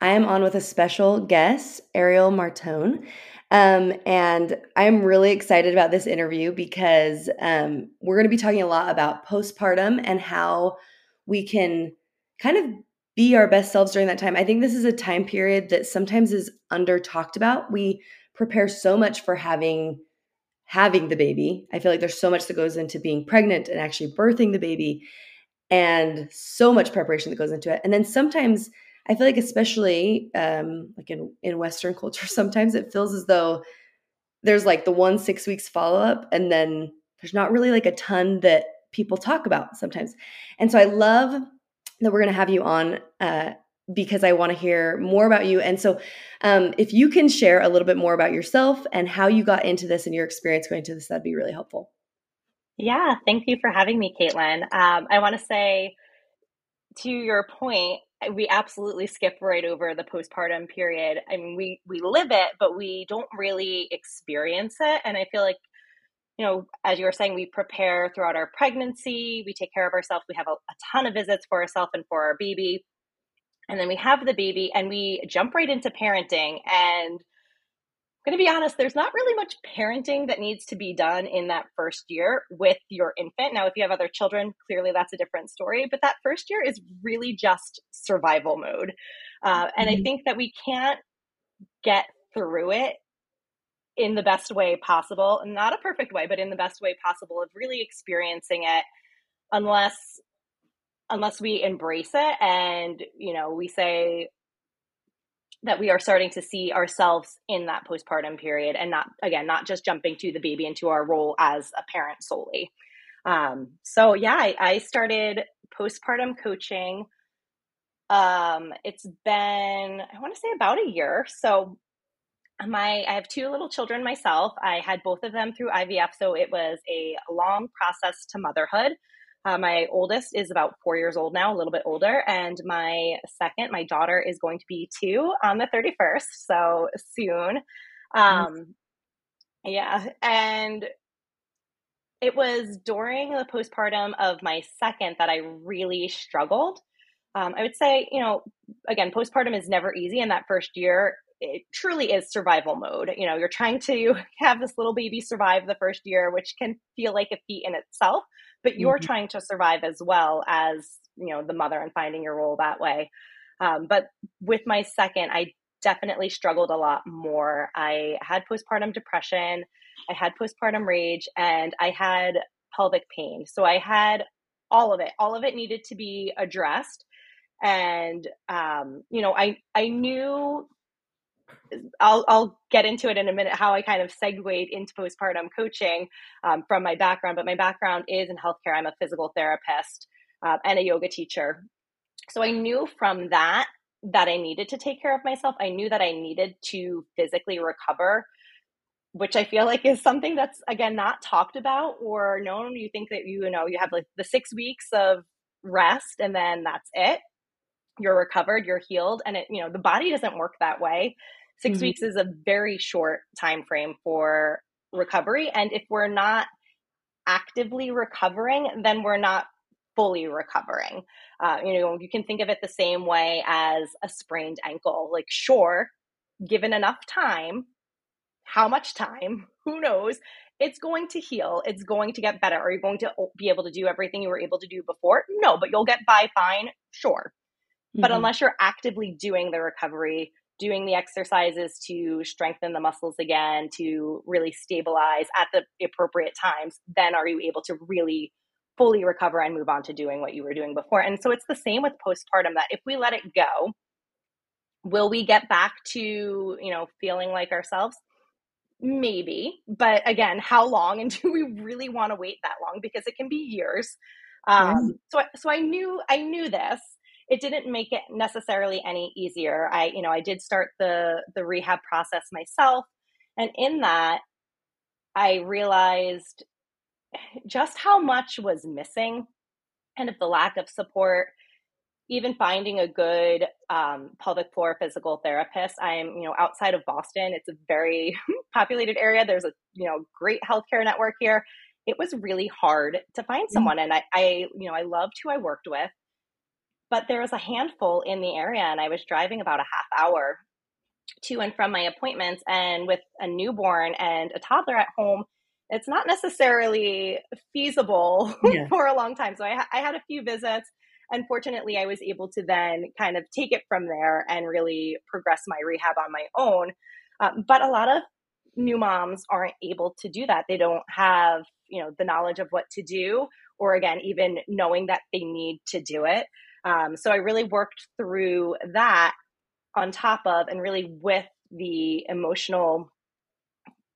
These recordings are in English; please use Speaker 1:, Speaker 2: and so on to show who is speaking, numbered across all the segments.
Speaker 1: I am on with a special guest, Arielle Martone. Um, and I'm really excited about this interview because um, we're going to be talking a lot about postpartum and how we can kind of be our best selves during that time. I think this is a time period that sometimes is under talked about. We prepare so much for having having the baby. I feel like there's so much that goes into being pregnant and actually birthing the baby and so much preparation that goes into it. And then sometimes I feel like, especially um, like in in Western culture, sometimes it feels as though there's like the one six weeks follow up, and then there's not really like a ton that people talk about sometimes. And so I love that we're to have you on uh, because I want to hear more about you. And so, um, if you can share a little bit more about yourself and how you got into this and your experience going to this, that'd be really helpful.
Speaker 2: Yeah, thank you for having me, Katelin. Um, I want to say to your point, we absolutely skip right over the postpartum period. I mean, we we live it, but we don't really experience it. And I feel like, you know, as you were saying, we prepare throughout our pregnancy. We take care of ourselves. We have a, a ton of visits for ourselves and for our baby, and then we have the baby, and we jump right into parenting. And going to be honest, there's not really much parenting that needs to be done in that first year with your infant. Now, if you have other children, clearly that's a different story, but that first year is really just survival mode. Uh, and mm-hmm. I think that we can't get through it in the best way possible, not a perfect way, but in the best way possible of really experiencing it unless unless we embrace it and you know we say that we are starting to see ourselves in that postpartum period and not again not just jumping to the baby into our role as a parent solely. Um, so yeah I, I, started postpartum coaching. Um, it's been i want to say about a year. So my i have two little children myself. I had both of them through ivf so it was a long process to motherhood uh, my oldest is about four years old now, a little bit older. And my second, my daughter, is going to be two on the 31st. So soon. Um, yeah. And it was during the postpartum of my second that I really struggled. Um, I would say, you know, again, postpartum is never easy. In that first year, it truly is survival mode. You know, you're trying to have this little baby survive the first year, which can feel like a feat in itself but you're mm-hmm. trying to survive as well as you know the mother and finding your role that way. Um, but with my second i definitely struggled a lot more. I had postpartum depression i had postpartum rage and i had pelvic pain. So i had all of it all of it needed to be addressed. And um, you know i i knew I'll, I'll get into it in a minute how I kind of segued into postpartum coaching um, from my background, but my background is in healthcare. I'm a physical therapist uh, and a yoga teacher. So I knew from that that I needed to take care of myself. I knew that I needed to physically recover, which I feel like is something that's, again, not talked about or known. You think that you, you know, you have like the six weeks of rest and then that's it you're recovered you're healed and it you know the body doesn't work that way 6 mm-hmm. weeks is a very short time frame for recovery and if we're not actively recovering then we're not fully recovering. Uh, you know you can think of it the same way as a sprained ankle. Like sure given enough time how much time? Who knows? It's going to heal. It's going to get better. Are you going to be able to do everything you were able to do before? No but you'll get by fine sure. Mm-hmm. but unless you're actively doing the recovery doing the exercises to strengthen the muscles again, to really stabilize at the appropriate times, then are you able to really fully recover and move on to doing what you were doing before. And so it's the same with postpartum that if we let it go, will we get back to, you know, feeling like ourselves? Maybe, but again, how long and do we really want to wait that long because it can be years. Um, so so I knew I knew this it didn't make it necessarily any easier. I, you know, I did start the the rehab process myself, and in that, I realized just how much was missing, kind of the lack of support. Even finding a good um, pelvic floor physical therapist. I'm, you know, outside of Boston. It's a very populated area. There's a, you know, great healthcare network here. It was really hard to find mm. someone, and I, I, you know, I loved who I worked with but there was a handful in the area and i was driving about a half hour to and from my appointments and with a newborn and a toddler at home it's not necessarily feasible yeah. for a long time. So I, I had a few visits unfortunately i was able to then kind of take it from there and really progress my rehab on my own. Um, but a lot of new moms aren't able to do that. They don't have you know the knowledge of what to do or again even knowing that they need to do it um, so I really worked through that on top of and really with the emotional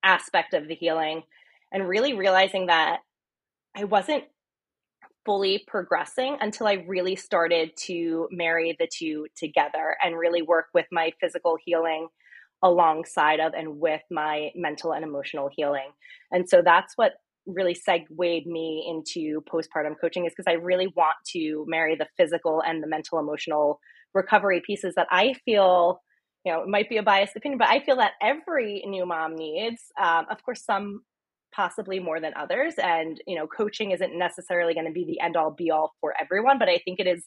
Speaker 2: aspect of the healing and really realizing that I wasn't fully progressing until I really started to marry the two together and really work with my physical healing alongside of and with my mental and emotional healing. And so that's what really segued me into postpartum coaching is because I really want to marry the physical and the mental emotional recovery pieces that I feel, you know, it might be a biased opinion, but I feel that every new mom needs. Um, of course, some possibly more than others. And, you know, coaching isn't necessarily going to be the end all be all for everyone, but I think it is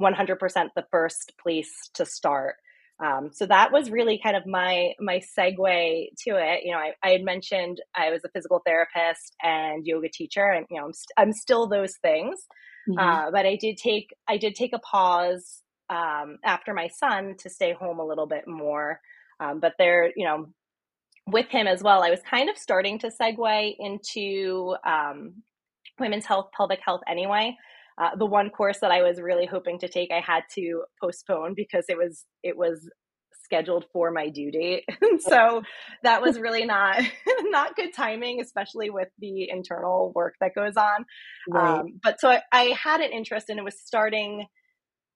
Speaker 2: 100% the first place to start. Um, so that was really kind of my my segue to it. You know, I, I, had mentioned I was a physical therapist and yoga teacher, and you know, I'm, st- I'm still those things. Mm-hmm. Uh, but I did take I did take a pause um, after my son to stay home a little bit more. Um, but there, you know, with him as well, I was kind of starting to segue into um, women's health, pelvic health anyway. Uh, the one course that I was really hoping to take, I had to postpone because it was it was scheduled for my due date. so that was really not not good timing, especially with the internal work that goes on. Right. Um, but so I, I had an interest and it was starting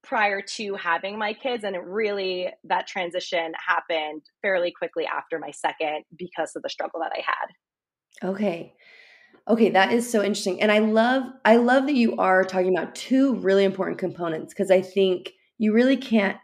Speaker 2: prior to having my kids and it really that transition happened fairly quickly after my second because of the struggle that I had.
Speaker 1: Okay. Okay, that is so interesting. And I love I love that you are talking about two really important components because I think you really can't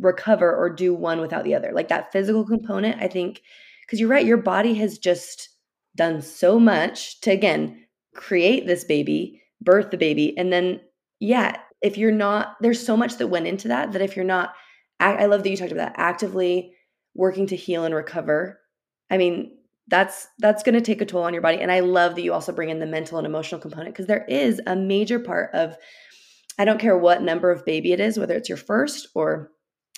Speaker 1: recover or do one without the other. Like that physical component, I think because you're right, your body has just done so much to again create this baby, birth the baby, and then yeah, if you're not there's so much that went into that that if you're not I love that you talked about that actively working to heal and recover. I mean, that's that's going to take a toll on your body. And i love that you also bring in the mental and emotional component because there is a major part of i don't care what number of baby it is whether it's your first or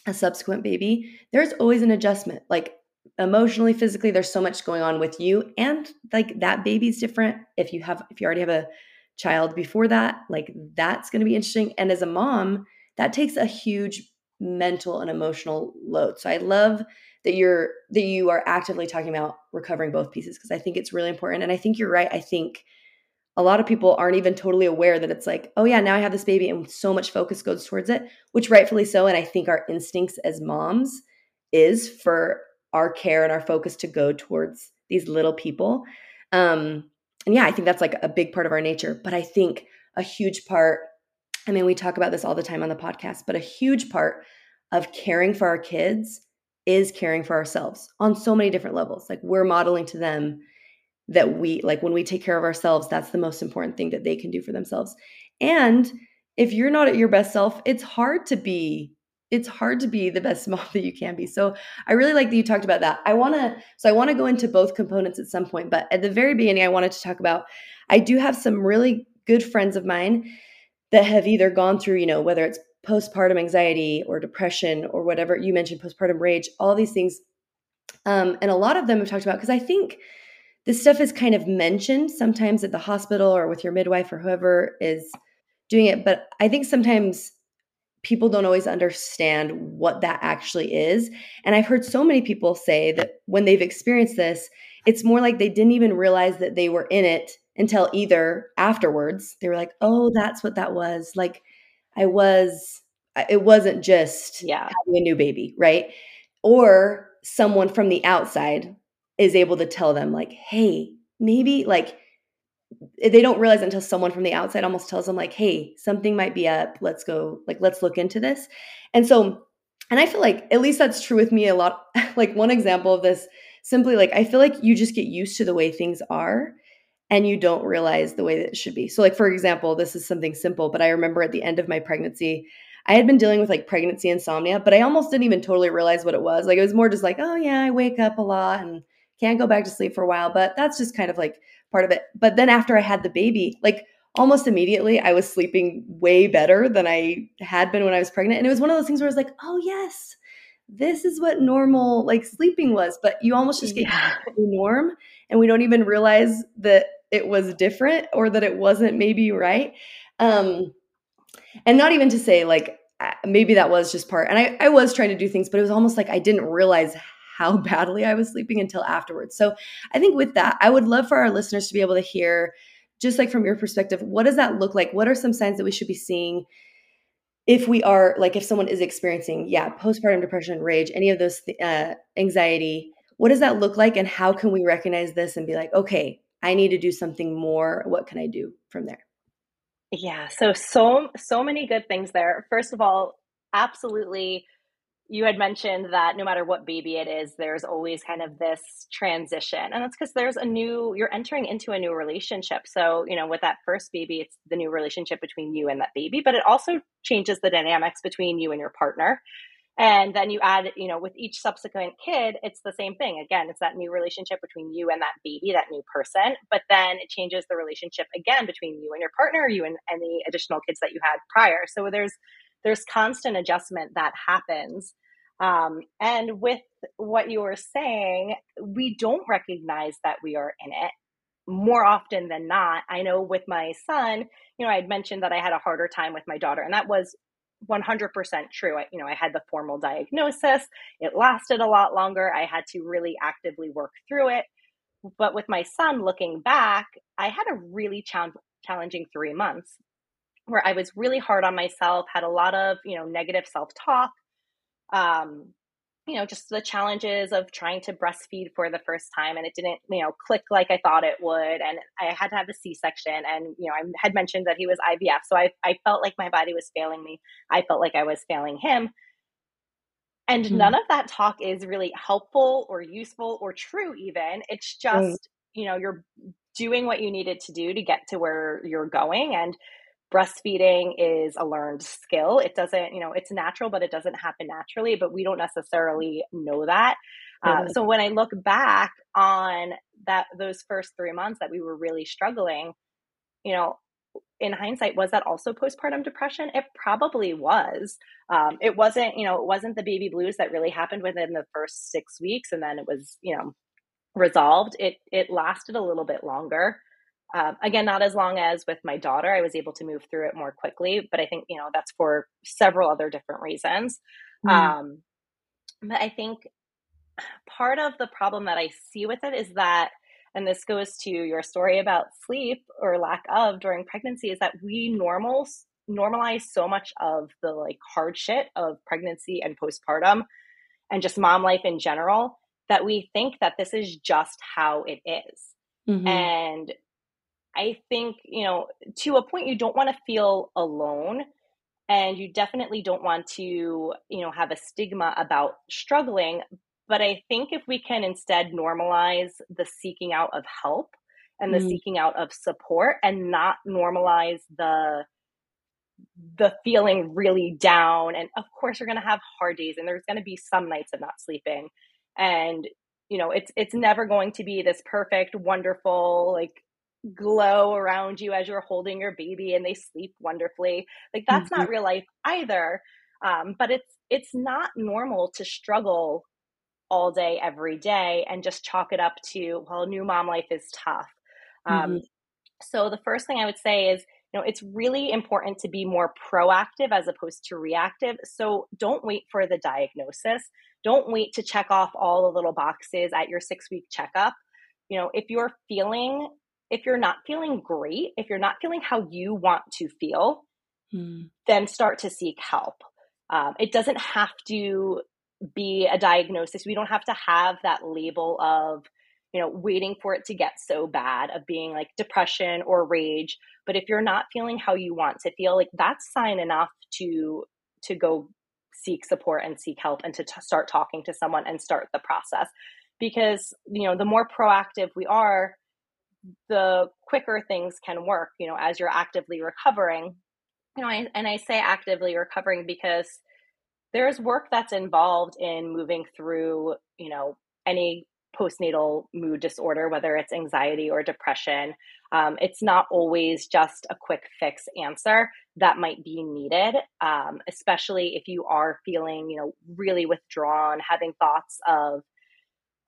Speaker 1: a subsequent baby there's always an adjustment. Like emotionally physically there's so much going on with you and like that baby's different. If you have if you already have a child before that like that's going to be interesting. And as a mom that takes a huge mental and emotional load. So i love that you're that you are actively talking about recovering both pieces because I think it's really important and I think you're right. I think a lot of people aren't even totally aware that it's like, oh yeah, now I have this baby and so much focus goes towards it, which rightfully so and I think our instincts as moms is for our care and our focus to go towards these little people. Um and yeah, I think that's like a big part of our nature, but I think a huge part I mean, we talk about this all the time on the podcast, but a huge part of caring for our kids is caring for ourselves on so many different levels. Like we're modeling to them that we like when we take care of ourselves, that's the most important thing that they can do for themselves. And if you're not at your best self, it's hard to be it's hard to be the best mom that you can be. So I really like that you talked about that. I want to so I want to go into both components at some point, but at the very beginning I wanted to talk about I do have some really good friends of mine that have either gone through, you know, whether it's postpartum anxiety or depression or whatever you mentioned, postpartum rage, all these things. Um, and a lot of them have talked about because I think this stuff is kind of mentioned sometimes at the hospital or with your midwife or whoever is doing it. But I think sometimes people don't always understand what that actually is. And I've heard so many people say that when they've experienced this, it's more like they didn't even realize that they were in it until either afterwards they were like, oh, that's what that was. Like, I was it wasn't just
Speaker 2: yeah.
Speaker 1: having a new baby, right? Or someone from the outside is able to tell them like, "Hey, maybe like eh, they don't realize until someone from the outside almost tells them like, "Hey, something might be up. Let's go like let's look into this." And so and I feel like at least that's true with me a lot. like one example of this simply like I feel like you just get used to the way things are and you don't realize the way that it should be. So like for example, this is something simple, but I remember at the end of my pregnancy, I had been dealing with like pregnancy insomnia, but I almost didn't even totally realize what it was. Like it was more just like, oh yeah, I wake up a lot and can't go back to sleep for a while, but that's just kind of like part of it. But then after I had the baby, like almost immediately I was sleeping way better than I had been when I was pregnant. And it was one of those things where I was like, oh yes, this is what normal like sleeping was. But you almost just get yeah. the norm and we don't even realize that it was different or that it wasn't maybe right. Um and not even to say like maybe that was just part and I, I was trying to do things, but it was almost like I didn't realize how badly I was sleeping until afterwards. So I think with that, I would love for our listeners to be able to hear, just like from your perspective, what does that look like? What are some signs that we should be seeing if we are like if someone is experiencing, yeah, postpartum depression, rage, any of those uh, anxiety? What does that look like, and how can we recognize this and be like, okay, I need to do something more. What can I do from there?
Speaker 2: Yeah, so so so many good things there. First of all, absolutely you had mentioned that no matter what baby it is, there's always kind of this transition. And that's because there's a new, you're entering into a new relationship. So, you know, with that first baby, it's the new relationship between you and that baby, but it also changes the dynamics between you and your partner. And then you add, you know, with each subsequent kid, it's the same thing. Again, it's that new relationship between you and that baby, that new person. But then it changes the relationship again between you and your partner, you and any additional kids that you had prior. So there's there's constant adjustment that happens. Um, and with what you were saying, we don't recognize that we are in it more often than not. I know with my son, you know, I had mentioned that I had a harder time with my daughter, and that was 100% true. I, you know, I had the formal diagnosis. It lasted a lot longer. I had to really actively work through it. But with my son, looking back, I had a really ch- challenging three months where I was really hard on myself, had a lot of, you know, negative self talk. Um, you know, just the challenges of trying to breastfeed for the first time and it didn't, you know, click like I thought it would. And I had to have a C section. And, you know, I had mentioned that he was IVF. So I, I felt like my body was failing me. I felt like I was failing him. And mm-hmm. none of that talk is really helpful or useful or true, even. It's just, you know, you're doing what you needed to do to get to where you're going. And breastfeeding is a learned skill. It doesn't, you know, it's natural, but it doesn't happen naturally, but we don't necessarily know that. Uh, so when I look back on that, those first three months that we were really struggling, you know, in hindsight, was that also postpartum depression? It probably was. Um, it wasn't, you know, it wasn't the baby blues that really happened within the first six weeks, and then it was, you know, resolved. It it lasted a little bit longer. Um, again, not as long as with my daughter. I was able to move through it more quickly, but I think, you know, that's for several other different reasons. Mm. Um, but I think part of the problem that I see with it is that, and this goes to your story about sleep or lack of during pregnancy, is that we normal normalize so much of the like hard shit of pregnancy and postpartum and just mom life in general that we think that this is just how it is. Mm-hmm. And I think, you know, to a point, you don't want to feel alone. And you definitely don't want to, you know, have a stigma about struggling. But I think if we can instead normalize the seeking out of help and the mm. seeking out of support and not normalize the the feeling really down and of course you're going to have hard days and there's going to be some nights of not sleeping and you know it's it's never going to be this perfect wonderful like glow around you as you're holding your baby and they sleep wonderfully. Like that's mm-hmm. not real life either um, but it's it's not normal to struggle all day every day and just chalk it up to well new mom life is tough. Um, mm-hmm. so the first thing i would say is you know it's really important to be more proactive as opposed to reactive. So don't wait for the diagnosis. Don't wait to check off all the little boxes at your six week checkup. You know if you're feeling if you're not feeling great, if you're not feeling how you want to feel, hmm. then start to seek help. Um, it doesn't have to be a diagnosis. We don't have to have that label of, you know, waiting for it to get so bad of being like depression or rage. But if you're not feeling how you want to feel, like that's sign enough to to go seek support and seek help and to t- start talking to someone and start the process because you know the more proactive we are the quicker things can work you know as you're actively recovering. You know I, and i say actively recovering because there's work that's involved in moving through you know any postnatal mood disorder whether it's anxiety or depression. Um, it's not always just a quick fix answer that might be needed um, especially if you are feeling you know really withdrawn having thoughts of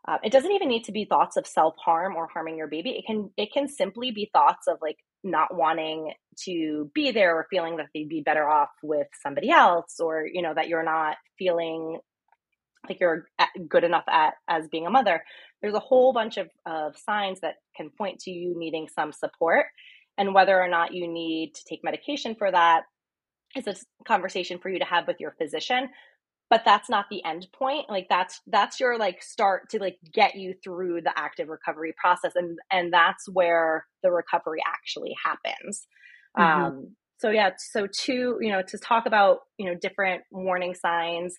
Speaker 2: uh, it doesn't even need to be thoughts of self-harm or harming your baby. It can it can simply be thoughts of like not wanting to be there or feeling that they'd be better off with somebody else or you know that you're not feeling like you're good enough at as being a mother. There's a whole bunch of, of signs that can point to you needing some support and whether or not you need to take medication for that is a conversation for you to have with your physician but that's not the end point like that's that's your like start to like get you through the active recovery process and and that's where the recovery actually happens mm-hmm. um so yeah so to you know to talk about you know different warning signs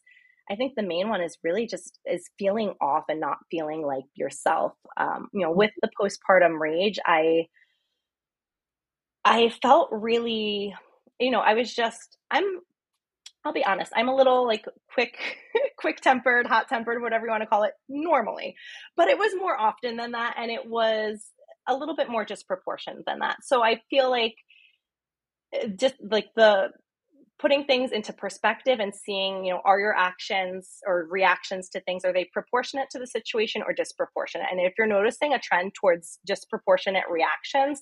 Speaker 2: i think the main one is really just is feeling off and not feeling like yourself um you know with the postpartum rage i i felt really you know i was just i'm I'll be honest, I'm a little like quick, quick tempered, hot tempered, whatever you want to call it, normally. But it was more often than that. And it was a little bit more disproportionate than that. So I feel like eh, just like the putting things into perspective and seeing, you know, are your actions or reactions to things, are they proportionate to the situation or disproportionate? And if you're noticing a trend towards disproportionate reactions,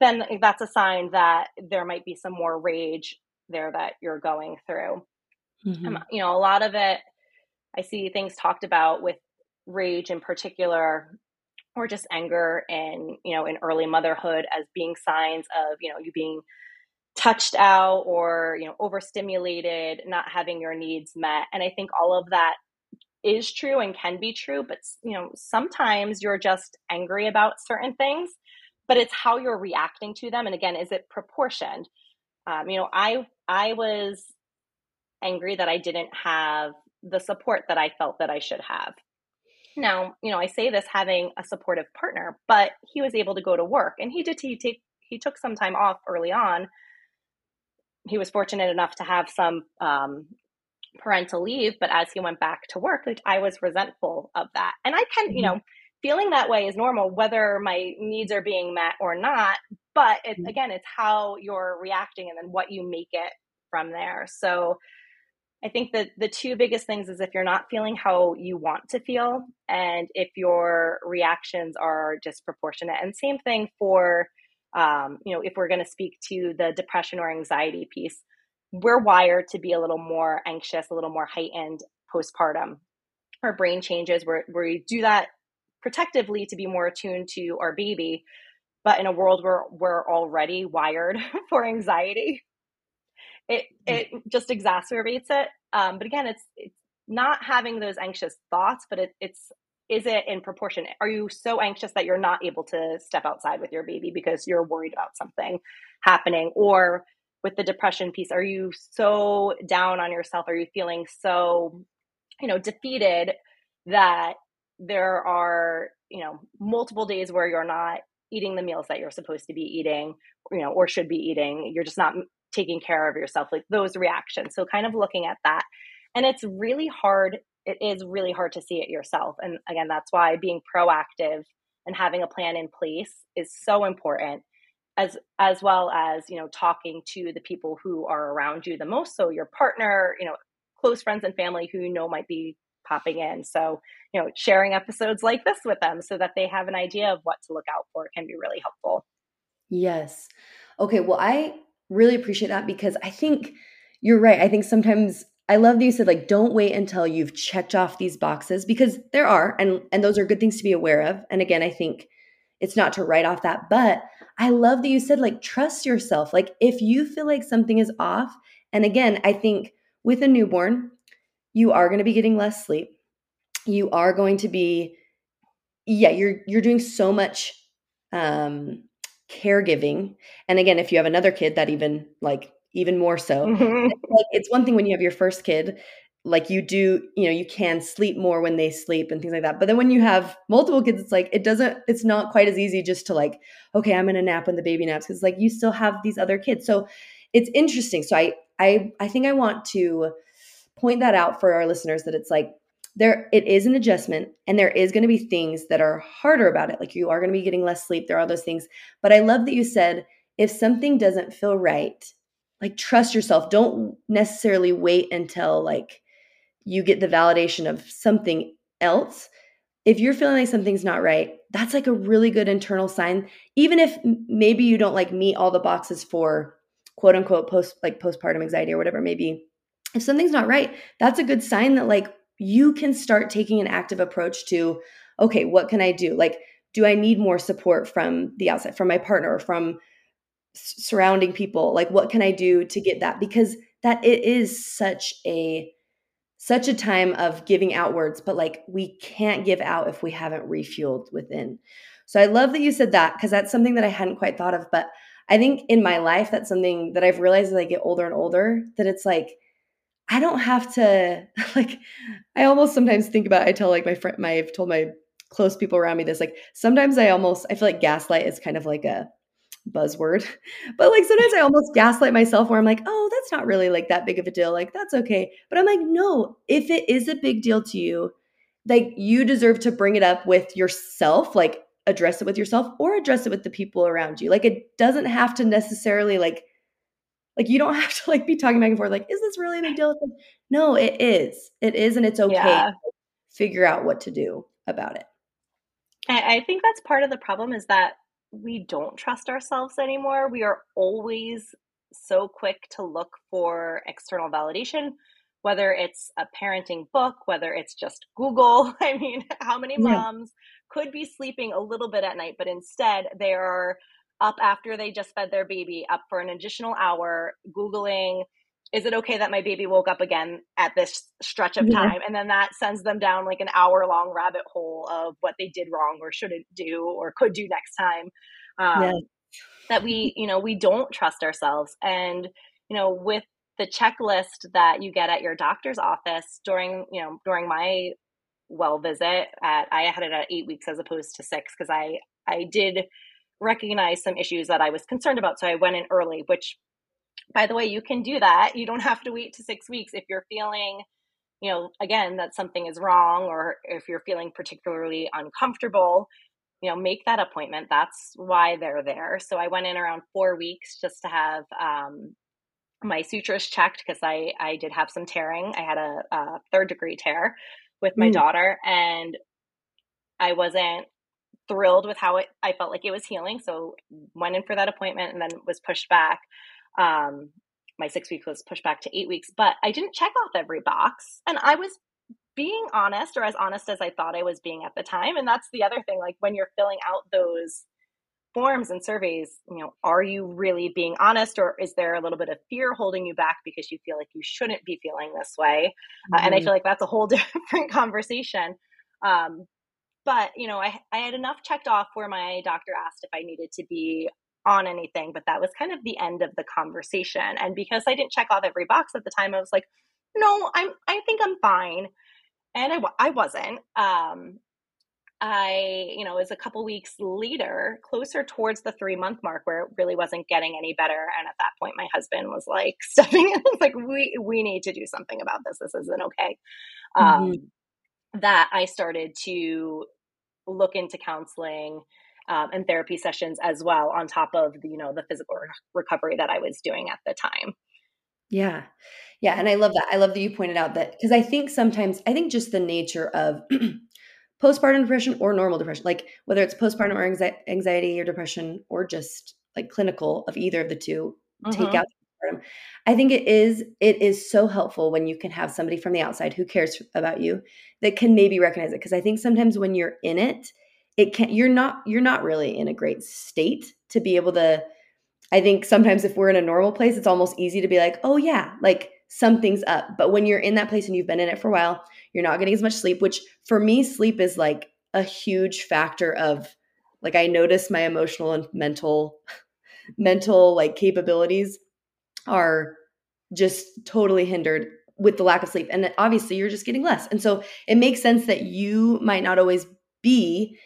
Speaker 2: then that's a sign that there might be some more rage there that you're going through. Mm-hmm. Um, you know, a lot of it, I see things talked about with rage in particular, or just anger and, you know, in early motherhood as being signs of, you know, you being touched out or, you know, overstimulated, not having your needs met. And I think all of that is true and can be true, but, you know, sometimes you're just angry about certain things, but it's how you're reacting to them. And again, is it proportioned? Um, you know, I I was angry that I didn't have the support that I felt that I should have. Now, you know, I say this having a supportive partner, but he was able to go to work and he did he take he took some time off early on. He was fortunate enough to have some um, parental leave, but as he went back to work, like I was resentful of that. And I can, you mm-hmm. know, feeling that way is normal whether my needs are being met or not but it, mm-hmm. again it's how you're reacting and then what you make it from there. So i think that the two biggest things is if you're not feeling how you want to feel and if your reactions are disproportionate. And same thing for um, you know if we're going to speak to the depression or anxiety piece we're wired to be a little more anxious a little more heightened postpartum. Our brain changes where, where we do that protectively to be more attuned to our baby. But in a world where we're already wired for anxiety, it it just exacerbates it. Um, but again, it's it's not having those anxious thoughts, but it, it's is it in proportion? Are you so anxious that you're not able to step outside with your baby because you're worried about something happening? Or with the depression piece, are you so down on yourself? Are you feeling so, you know, defeated that there are you know multiple days where you're not eating the meals that you're supposed to be eating you know or should be eating. You're just not taking care of yourself like those reactions. So kind of looking at that. And it's really hard it is really hard to see it yourself. And again that's why being proactive and having a plan in place is so important as as well as you know talking to the people who are around you the most. So your partner you know close friends and family who you know might be popping in. So, you know, sharing episodes like this with them so that they have an idea of what to look out for can be really helpful.
Speaker 1: Yes. Okay. Well, I really appreciate that because I think you're right. I think sometimes I love that you said like don't wait until you've checked off these boxes because there are and and those are good things to be aware of. And again, I think it's not to write off that, but I love that you said like trust yourself. Like if you feel like something is off, and again, I think with a newborn, you are going to be getting less sleep. You are going to be yeah, you're you're doing so much um caregiving. And again, if you have another kid that even like even more so.
Speaker 2: Mhm.
Speaker 1: Like, it's one thing when you have your first kid, like you do, you know, you can sleep more when they sleep and things like that. But then when you have multiple kids, it's like it doesn't, it's not quite as easy just to like, okay, I'm gonna nap when the baby naps because like you still have these other kids. So it's interesting. So I I I think I want to point that out for our listeners that it's like there it is an adjustment and there is going to be things that are harder about it. Like you are going to be getting less sleep. There are those things. But i love that you said if something doesn't feel right like trust yourself. Don't necessarily wait until like you get the validation of something else. If you're feeling like something's not right that's like a really good internal sign. Even if maybe you don't like meet all the boxes for quote unquote post like postpartum anxiety or whatever maybe if something's not right that's a good sign that like you can start taking an active approach to okay what can i do? Like do i need more support from the outside from my partner from surrounding people? Like what can i do to get that? Because that it is such a such a time of giving outwards but like we can't give out if we haven't refueled within. So i love that you said that because that's something that i hadn't quite thought of but i think in my life that's something that i've realized as i get older and older that it's like i don't have to like i almost sometimes think about i tell like my friend my i've told my close people around me this like sometimes i almost i feel like gaslight is kind of like a buzzword. But like sometimes I almost gaslight myself where I'm like, oh, that's not really like that big of a deal. Like that's okay. But I'm like, no, if it is a big deal to you, like you deserve to bring it up with yourself, like address it with yourself or address it with the people around you. Like it doesn't have to necessarily like like you don't have to like be talking back and forth like is this really a big deal? Like, no, it is. It is and it's okay.
Speaker 2: Yeah.
Speaker 1: Figure out what to do about it.
Speaker 2: I, I think that's part of the problem is that we don't trust ourselves anymore. We are always so quick to look for external validation, whether it's a parenting book, whether it's just Google. I mean, how many
Speaker 1: Yeah.
Speaker 2: moms could be sleeping a little bit at night, but instead they are up after they just fed their baby, up for an additional hour, Googling, is it okay that my baby woke up again at this stretch of
Speaker 1: Yeah.
Speaker 2: time? And then that sends them down like an hour long rabbit hole of what they did wrong or shouldn't do or could do next time. Um,
Speaker 1: Yeah.
Speaker 2: That we, you know, we don't trust ourselves. And, you know, with the checklist that you get at your doctor's office during, you know, during my well visit at, I had it at eight weeks as opposed to six because I, I did recognize some issues that I was concerned about. So I went in early, which by the way, you can do that. You don't have to wait to six weeks if you're feeling, you know, again, that something is wrong or if you're feeling particularly uncomfortable, you know, make that appointment. That's why they're there. So I went in around four weeks just to have um, my sutures checked because I, I did have some tearing. I had a, a third degree tear with my
Speaker 1: Mm.
Speaker 2: daughter and I wasn't thrilled with how it I felt like it was healing. So went in for that appointment and then was pushed back. Um, my six weeks was pushed back to eight weeks, but I didn't check off every box. And I was being honest or as honest as I thought I was being at the time. And that's the other thing, like when you're filling out those forms and surveys, you know, are you really being honest or is there a little bit of fear holding you back because you feel like you shouldn't be feeling this way? Uh, and I
Speaker 1: Mhm.
Speaker 2: feel like that's a whole different conversation. Um, but you know, I I had enough checked off where my doctor asked if I needed to be on anything, but that was kind of the end of the conversation. And because I didn't check off every box at the time, I was like, no, I'm I think I'm fine, and I I wasn't. Um, I, you know, it was a couple weeks later, closer towards the three month mark where it really wasn't getting any better. And at that point, my husband was like stepping in, like, we, we need to do something about this. This isn't okay. Um, that I started to look into counseling um, and therapy sessions as well, on top of the, you know, the physical re- recovery that I was doing at the time.
Speaker 1: Yeah. Yeah. And I love that. I love that you pointed out that because I think sometimes, I think just the nature of postpartum depression or normal depression, like whether it's postpartum or anxi- anxiety or depression or just like clinical of either of the 2 take
Speaker 2: Mhm.
Speaker 1: out I think it is it is so helpful when you can have somebody from the outside who cares about you that can maybe recognize it because I think sometimes when you're in it, it can you're not you're not really in a great state to be able to I think sometimes if we're in a normal place, it's almost easy to be like, oh yeah, like something's up. But when you're in that place and you've been in it for a while, you're not getting as much sleep, which for me, sleep is like a huge factor of like I notice my emotional and mental mental like capabilities are just totally hindered with the lack of sleep. And obviously you're just getting less. And so it makes sense that you might not always be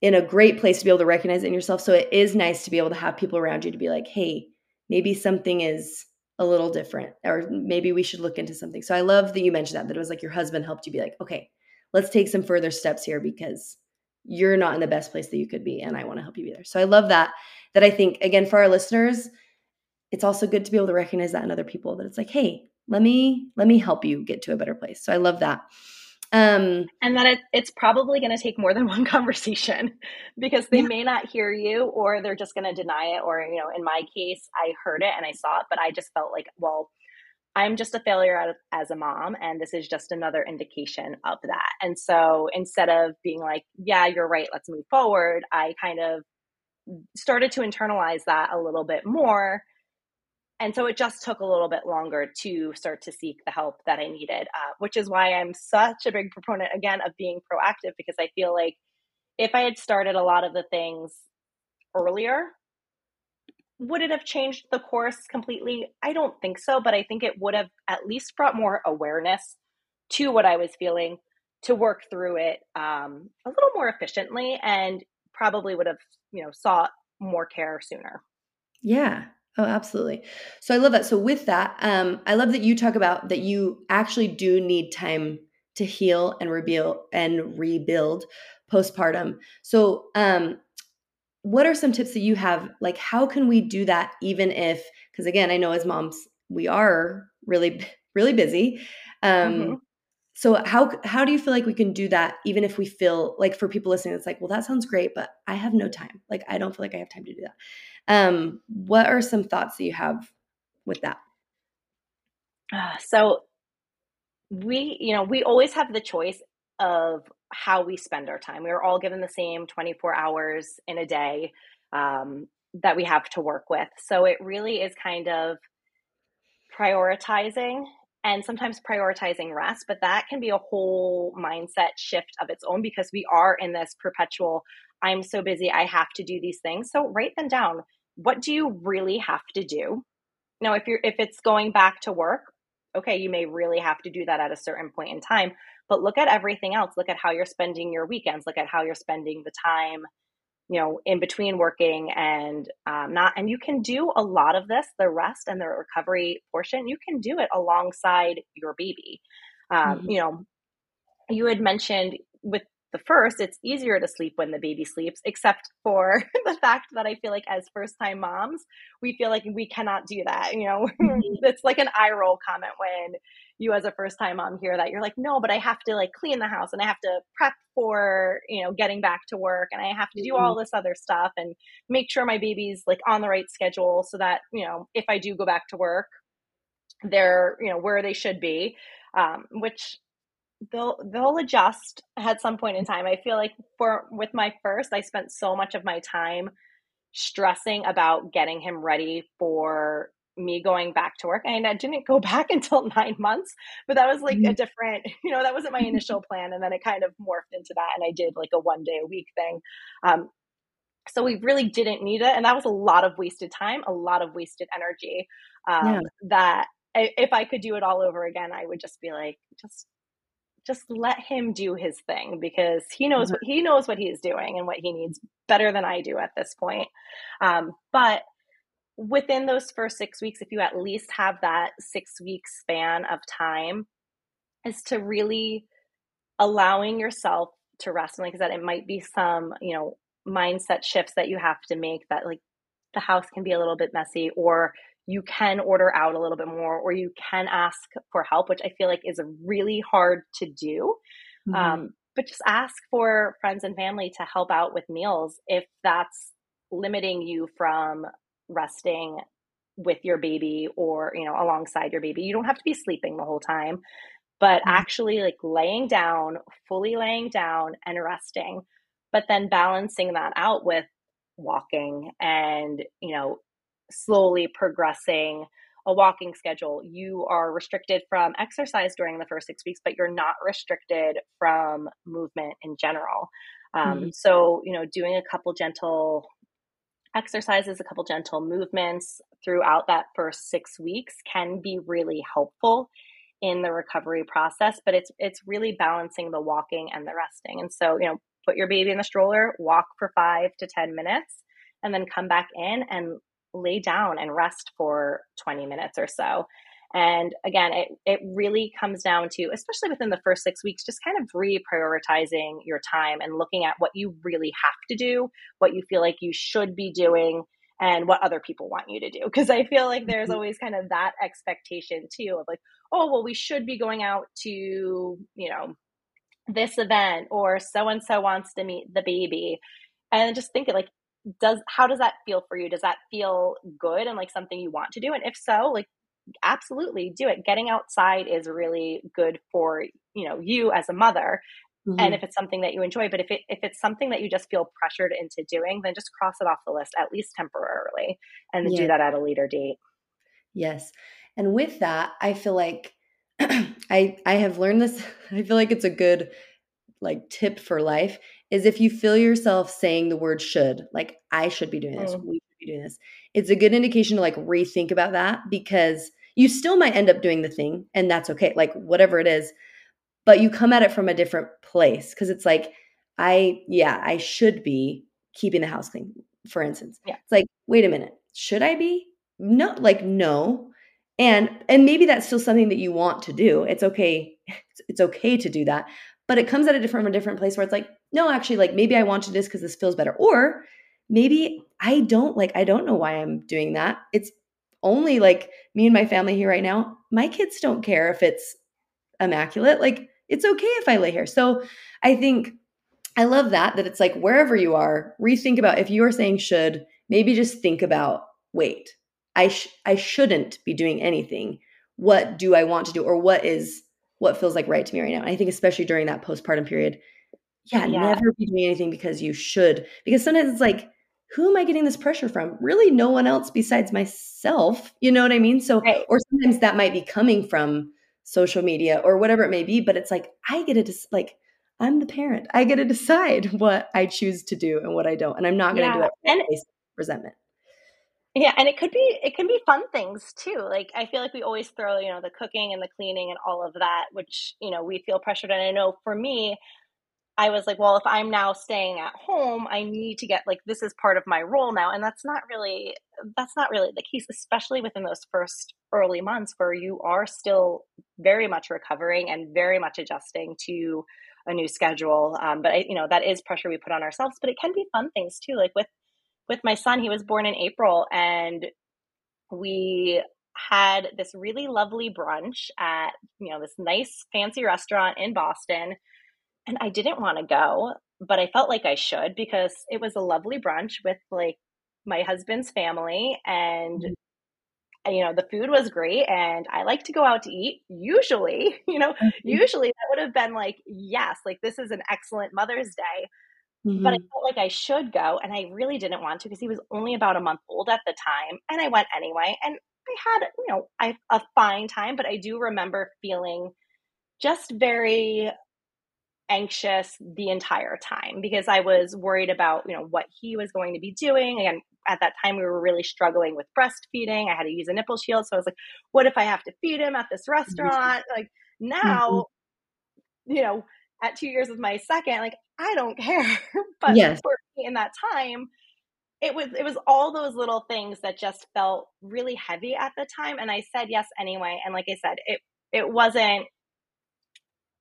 Speaker 1: in a great place to be able to recognize it in yourself. So it is nice to be able to have people around you to be like, hey, maybe something is a little different, or maybe we should look into something. So I love that you mentioned that, that it was like your husband helped you be like, okay, let's take some further steps here because you're not in the best place that you could be. And I want to help you be there. So I love that. That I think, again, for our listeners, it's also good to be able to recognize that in other people that it's like, hey, let me let me help you get to a better place. So I love that.
Speaker 2: Um, and that it, it's probably going to take more than one conversation because they yeah. may not hear you or they're just going to deny it. Or, you know, in my case, I heard it and I saw it, but I just felt like, well, I'm just a failure as a mom, and this is just another indication of that. And so instead of being like, yeah, you're right, let's move forward, I kind of started to internalize that a little bit more and so it just took a little bit longer to start to seek the help that I needed, uh, which is why I'm such a big proponent again of being proactive because I feel like if I had started a lot of the things earlier, would it have changed the course completely? I don't think so, but I think it would have at least brought more awareness to what I was feeling to work through it um, a little more efficiently and probably would have, you know, sought more care sooner.
Speaker 1: Yeah, Oh, absolutely. So I love that. So with that, um, I love that you talk about that you actually do need time to heal and rebuild and rebuild postpartum. So um, what are some tips that you have? Like, how can we do that even if, because again, I know as moms, we are really, really busy. Um, mm-hmm. So how how do you feel like we can do that even if we feel like for people listening, it's like, well, that sounds great, but I have no time. Like I don't feel like I have time to do that. Um, what are some thoughts that you have with that?
Speaker 2: Uh, so we, you know, we always have the choice of how we spend our time. We are all given the same 24 hours in a day um, that we have to work with. So it really is kind of prioritizing and sometimes prioritizing rest, but that can be a whole mindset shift of its own because we are in this perpetual I'm so busy, I have to do these things. So write them down what do you really have to do? Now, if you're if it's going back to work, okay, you may really have to do that at a certain point in time. But look at everything else. Look at how you're spending your weekends. Look at how you're spending the time, you know, in between working and um, not. And you can do a lot of this, the rest and the recovery portion. You can do it alongside your baby. Um, mm-hmm. You know, you had mentioned with the first, it's easier to sleep when the baby sleeps, except for the fact that I feel like as first time moms, we feel like we cannot do that. You know, mm-hmm. it's like an eye roll comment when you as a first time mom hear that. You're like, no, but I have to like clean the house and I have to prep for, you know, getting back to work and I have to do all mm-hmm. this other stuff and make sure my baby's like on the right schedule so that, you know, if I do go back to work, they're, you know, where they should be. Um, which they'll they'll adjust at some point in time. I feel like for with my first, I spent so much of my time stressing about getting him ready for me going back to work and I didn't go back until nine months but that was like mm-hmm. a different you know that wasn't my initial plan and then it kind of morphed into that and I did like a one day a week thing um, so we really didn't need it and that was a lot of wasted time a lot of wasted energy um, yeah. that if I could do it all over again I would just be like just just let him do his thing because he knows mm-hmm. what he knows what he's doing and what he needs better than I do at this point. Um, but within those first six weeks, if you at least have that six week span of time, is to really allowing yourself to rest. And like I said, it might be some, you know, mindset shifts that you have to make that like the house can be a little bit messy or you can order out a little bit more or you can ask for help, which I feel like is really hard to do. Mm-hmm. Um, but just ask for friends and family to help out with meals if that's limiting you from resting with your baby or you know alongside your baby you don't have to be sleeping the whole time but mm-hmm. actually like laying down fully laying down and resting but then balancing that out with walking and you know slowly progressing a walking schedule. You are restricted from exercise during the first six weeks, but you're not restricted from movement in general. Um, mm-hmm. So, you know, doing a couple gentle exercises, a couple gentle movements throughout that first six weeks can be really helpful in the recovery process. But it's it's really balancing the walking and the resting. And so, you know, put your baby in the stroller, walk for five to ten minutes, and then come back in and lay down and rest for 20 minutes or so. And again, it, it really comes down to, especially within the first six weeks, just kind of reprioritizing your time and looking at what you really have to do, what you feel like you should be doing, and what other people want you to do. Because I feel like there's mm-hmm. always kind of that expectation too of like, oh, well, we should be going out to, you know, this event or so and so wants to meet the baby. And just think it like, does how does that feel for you? Does that feel good and like something you want to do? And if so, like absolutely do it. Getting outside is really good for, you know, you as a mother. Mm-hmm. And if it's something that you enjoy, but if it if it's something that you just feel pressured into doing, then just cross it off the list at least temporarily and yeah. do that at a later date.
Speaker 1: Yes. And with that, I feel like I I have learned this. I feel like it's a good like tip for life is if you feel yourself saying the word should, like I should be doing this, mm. we should be doing this. It's a good indication to like rethink about that because you still might end up doing the thing and that's okay like whatever it is but you come at it from a different place because it's like i yeah i should be keeping the house clean for instance.
Speaker 2: Yeah.
Speaker 1: It's like wait a minute should i be? No like no and and maybe that's still something that you want to do. It's okay it's, it's okay to do that but it comes at a different from a different place where it's like no actually like maybe i want to do this because this feels better or maybe i don't like i don't know why i'm doing that. It's only like me and my family here right now, my kids don't care if it's immaculate. Like it's okay if I lay here. So I think I love that that it's like wherever you are, rethink about if you are saying should, maybe just think about wait, I sh- I shouldn't be doing anything. What do I want to do or what is what feels like right to me right now? And I think especially during that postpartum period, yeah, yeah, never be doing anything because you should. Because sometimes it's like who am I getting this pressure from? Really, no one else besides myself. You know what I mean? So, right. or sometimes that might be coming from social media or whatever it may be, but it's like, I get to, just like, I'm the parent. I get to decide what I choose to do and what I don't. And I'm not going to yeah. do it and resentment.
Speaker 2: Yeah, and it could be it can be fun things too. Like I feel like we always throw, you know, the cooking and the cleaning and all of that, which, you know, we feel pressured and I know for me, I was like, well, if I'm now staying at home, I need to get like this is part of my role now. And that's not really that's not really the case, especially within those first early months where you are still very much recovering and very much adjusting to a new schedule. Um, but I, you know, that is pressure we put on ourselves, but it can be fun things too. Like with with my son, he was born in April and we had this really lovely brunch at, you know, this nice fancy restaurant in Boston and I didn't want to go, but I felt like I should because it was a lovely brunch with like my husband's family and mm-hmm. you know the food was great and I like to go out to eat usually you know mm-hmm. usually that would have been like yes like this is an excellent mother's day mm-hmm. but I felt like I should go and I really didn't want to because he was only about a month old at the time and I went anyway and I had you know I, a fine time but I do remember feeling just very anxious the entire time because I was worried about, you know, what he was going to be doing. Again, at that time we were really struggling with breastfeeding. I had to use a nipple shield. So I was like, what if I have to feed him at this restaurant? Like now, mm-hmm. you know, at two years with my second, like I don't care. but yes. for me in that time, it was it was all those little things that just felt really heavy at the time. And I said yes anyway. And like I said, it it wasn't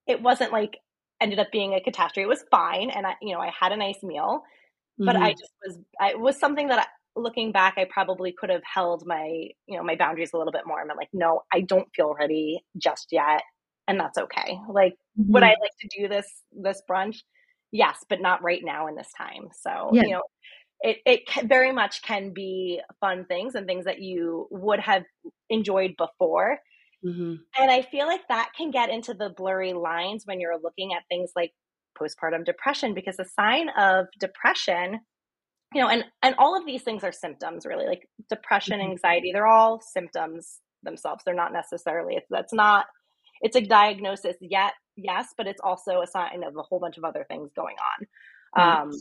Speaker 2: it wasn't like ended up being a catastrophe. It was fine, and I, you know, I had a nice meal, but mm-hmm. I just was, I, it was something that, I, looking back, I probably could have held my, you know, my boundaries a little bit more. I'm like, no, I don't feel ready just yet, and that's okay. Like, mm-hmm. would I like to do this this brunch? Yes, but not right now in this time. So, yeah. you know, it, it very much can be fun things and things that you would have enjoyed before Mm-hmm. And I feel like that can get into the blurry lines when you're looking at things like postpartum depression because a sign of depression you know and and all of these things are symptoms really like depression mm-hmm. anxiety they're all symptoms themselves. They're not necessarily, it's, that's not, it's a diagnosis yet, yes, but it's also a sign of a whole bunch of other things going on. Mm-hmm. Um,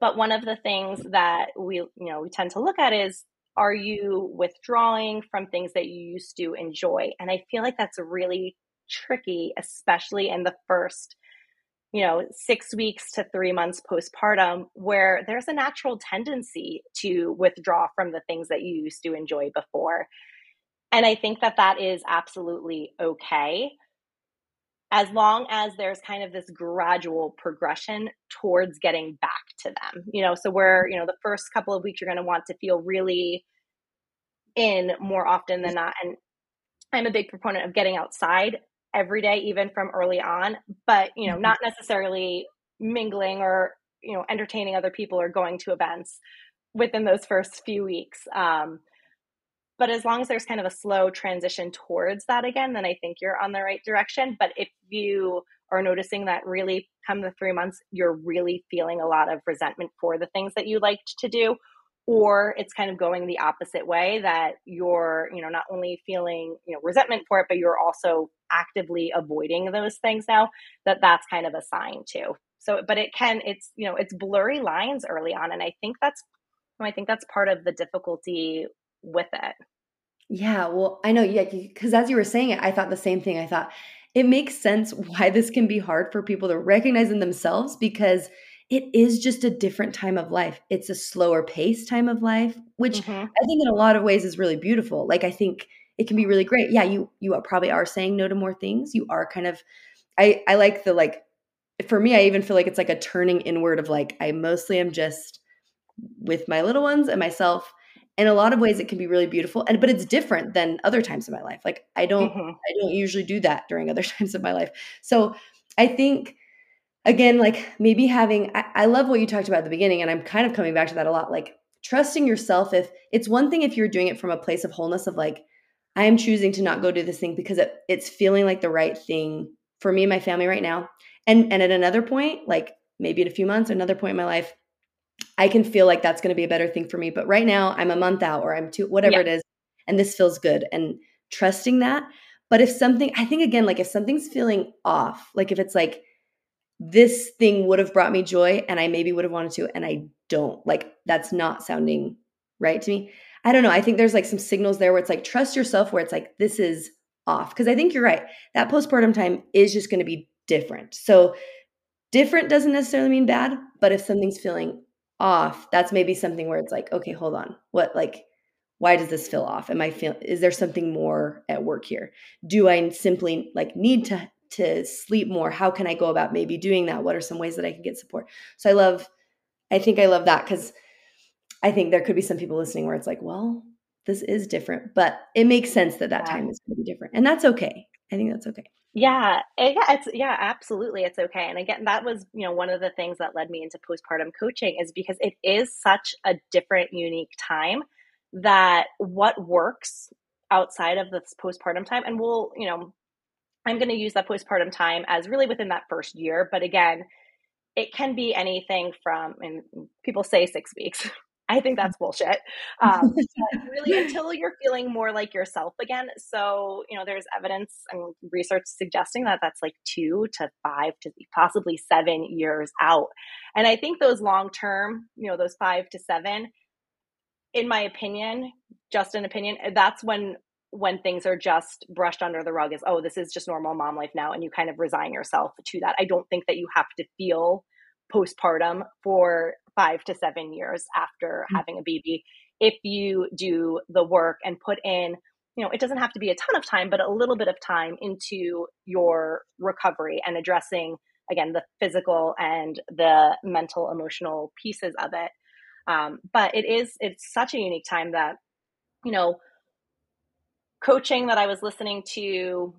Speaker 2: but one of the things that we, you know, we tend to look at is are you withdrawing from things that you used to enjoy? And I feel like that's really tricky, especially in the first, you know, six weeks to three months postpartum, where there's a natural tendency to withdraw from the things that you used to enjoy before. And I think that that is absolutely okay as long as there's kind of this gradual progression towards getting back to them you know so where you know the first couple of weeks you're going to want to feel really in more often than not and i'm a big proponent of getting outside every day even from early on but you know mm-hmm. not necessarily mingling or you know entertaining other people or going to events within those first few weeks um, but as long as there's kind of a slow transition towards that again, then I think you're on the right direction. But if you are noticing that really come the three months, you're really feeling a lot of resentment for the things that you liked to do, or it's kind of going the opposite way that you're, you know, not only feeling, you know, resentment for it, but you're also actively avoiding those things now, that that's kind of a sign too. So, but it can, it's, you know, it's blurry lines early on. And I think that's, I think that's part of the difficulty with it.
Speaker 1: Yeah, well, I know, yeah, because as you were saying it, I thought the same thing. I thought it makes sense why this can be hard for people to recognize in themselves because it is just a different time of life. It's a slower pace time of life, which mm-hmm. I think in a lot of ways is really beautiful. Like I think it can be really great. Yeah, you you probably are saying no to more things. You are kind of I I like the like for me I even feel like it's like a turning inward of like I mostly am just with my little ones and myself in a lot of ways it can be really beautiful and but it's different than other times in my life like i don't mm-hmm. i don't usually do that during other times of my life so i think again like maybe having I, I, love what you talked about at the beginning and i'm kind of coming back to that a lot like trusting yourself if it's one thing if you're doing it from a place of wholeness of like i am choosing to not go do this thing because it, it's feeling like the right thing for me and my family right now and and at another point like maybe in a few months another point in my life I can feel like that's going to be a better thing for me. But right now, I'm a month out or I'm two, whatever yeah. it is, and this feels good and trusting that. But if something, I think again, like if something's feeling off, like if it's like this thing would have brought me joy and I maybe would have wanted to, and I don't, like that's not sounding right to me. I don't know. I think there's like some signals there where it's like trust yourself, where it's like this is off. Cause I think you're right. That postpartum time is just going to be different. So different doesn't necessarily mean bad, but if something's feeling off, that's maybe something where it's like, okay, hold on. What like why does this feel off? Am I feel is there something more at work here? Do I simply like need to to sleep more? How can I go about maybe doing that? What are some ways that I can get support? So I love I think I love that cuz I think there could be some people listening where it's like, well, this is different, but it makes sense that that yeah. time is going to be different. And that's okay. I think that's okay.
Speaker 2: Yeah, eh, yeah, it's yeah, absolutely, it's okay. And again, that was you know one of the things that led me into postpartum coaching is because it is such a different, unique time that what works outside of this postpartum time, and we'll you know, I'm going to use that postpartum time as really within that first year, but again, it can be anything from and people say six weeks I think that's bullshit. Um, really, until you're feeling more like yourself again. So, you know, there's evidence and research suggesting that that's like two to five to possibly seven years out. And I think those long term, you know, those five to seven, in my opinion, just an opinion, that's when when things are just brushed under the rug is oh this is just normal mom life now and you kind of resign yourself to that i don't think that you have to feel postpartum for five to seven years after mm-hmm. having a baby if you do the work and put in you know it doesn't have to be a ton of time but a little bit of time into your recovery and addressing again the physical and the mental emotional pieces of it um, but it is it's such a unique time that you know coaching that i was listening to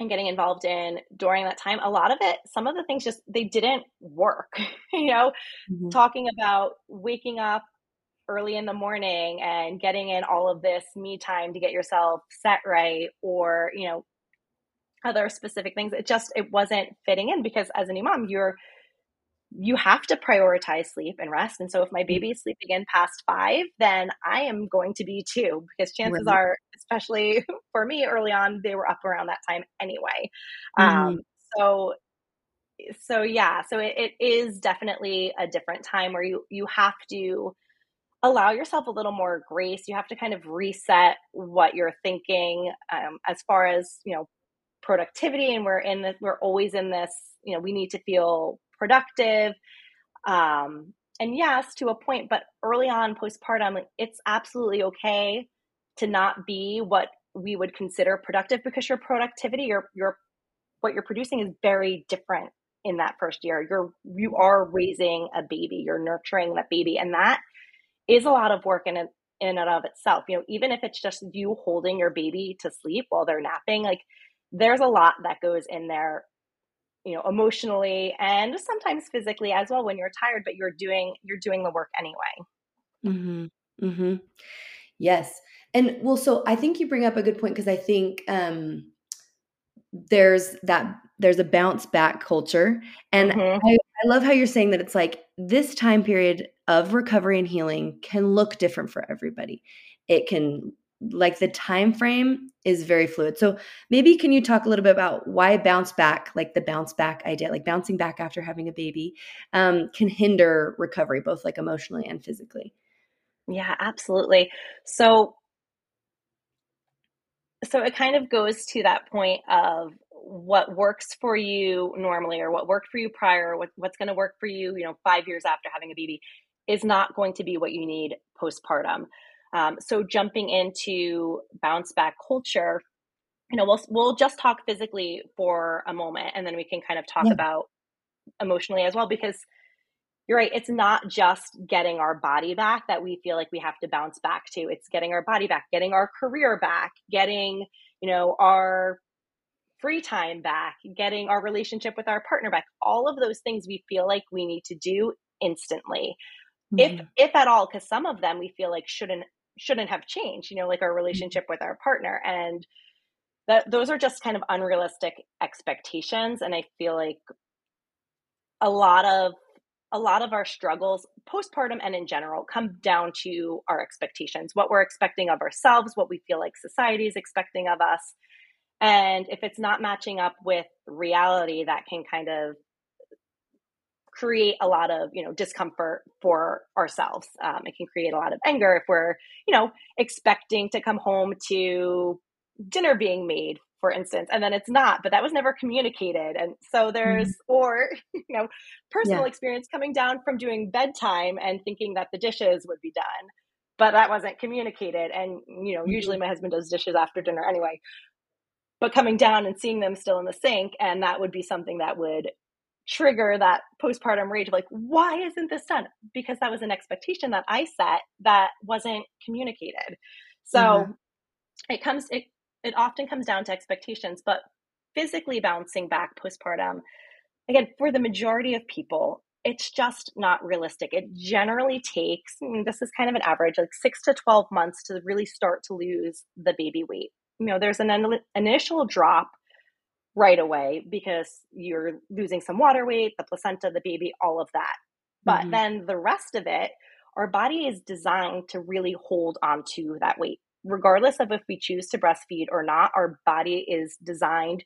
Speaker 2: and getting involved in during that time a lot of it some of the things just they didn't work you know mm-hmm. talking about waking up early in the morning and getting in all of this me time to get yourself set right or you know other specific things it just it wasn't fitting in because as a new mom you're you have to prioritize sleep and rest. And so if my baby is sleeping in past five, then I am going to be too, because chances right. are, especially for me early on, they were up around that time anyway.
Speaker 1: Mm-hmm.
Speaker 2: Um, so so yeah, so it, it is definitely a different time where you you have to allow yourself a little more grace. You have to kind of reset what you're thinking um, as far as you know productivity, and we're in this. We're always in this. You know, we need to feel productive. Um, and yes, to a point, but early on postpartum, it's absolutely okay to not be what we would consider productive because your productivity, your your what you're producing is very different in that first year. You're you are raising a baby, you're nurturing that baby, and that is a lot of work in in and of itself. You know, even if it's just you holding your baby to sleep while they're napping, like there's a lot that goes in there you know emotionally and sometimes physically as well when you're tired but you're doing you're doing the work anyway
Speaker 1: mhm mhm yes and well so i think you bring up a good point because i think um there's that there's a bounce back culture and mm-hmm. I, I love how you're saying that it's like this time period of recovery and healing can look different for everybody it can like the time frame is very fluid. So maybe can you talk a little bit about why bounce back, like the bounce back idea, like bouncing back after having a baby, um, can hinder recovery, both like emotionally and physically?
Speaker 2: Yeah, absolutely. So so it kind of goes to that point of what works for you normally or what worked for you prior what, what's going to work for you you know five years after having a baby is not going to be what you need postpartum um, so jumping into bounce back culture, you know, we'll we'll just talk physically for a moment, and then we can kind of talk yeah. about emotionally as well because you're right it's not just getting our body back that we feel like we have to bounce back to it's getting our body back getting our career back getting you know our free time back getting our relationship with our partner back all of those things we feel like we need to do instantly mm-hmm. if if at all because some of them we feel like shouldn't shouldn't have changed you know like our mm-hmm. relationship with our partner and that those are just kind of unrealistic expectations and i feel like a lot of a lot of our struggles postpartum and in general come down to our expectations what we're expecting of ourselves what we feel like society is expecting of us. And if it's not matching up with reality that can kind of create a lot of you know discomfort for ourselves. Um, it can create a lot of anger if we're you know expecting to come home to dinner being made for instance and then it's not but that was never communicated and so there's mm-hmm. or you know personal yeah. experience coming down from doing bedtime and thinking that the dishes would be done but that wasn't communicated and you know mm-hmm. usually my husband does dishes after dinner anyway but coming down and seeing them still in the sink and that would be something that would trigger that postpartum rage of like why isn't this done because that was an expectation that i set that wasn't communicated so mm-hmm. it comes it it often comes down to expectations but physically bouncing back postpartum again for the majority of people it's just not realistic it generally takes this is kind of an average like 6 to 12 months to really start to lose the baby weight you know there's an initial drop right away because you're losing some water weight, the placenta, the baby, all of that. But mm-hmm. then the rest of it, our body is designed to really hold on to that weight. Regardless of if we choose to breastfeed or not, our body is designed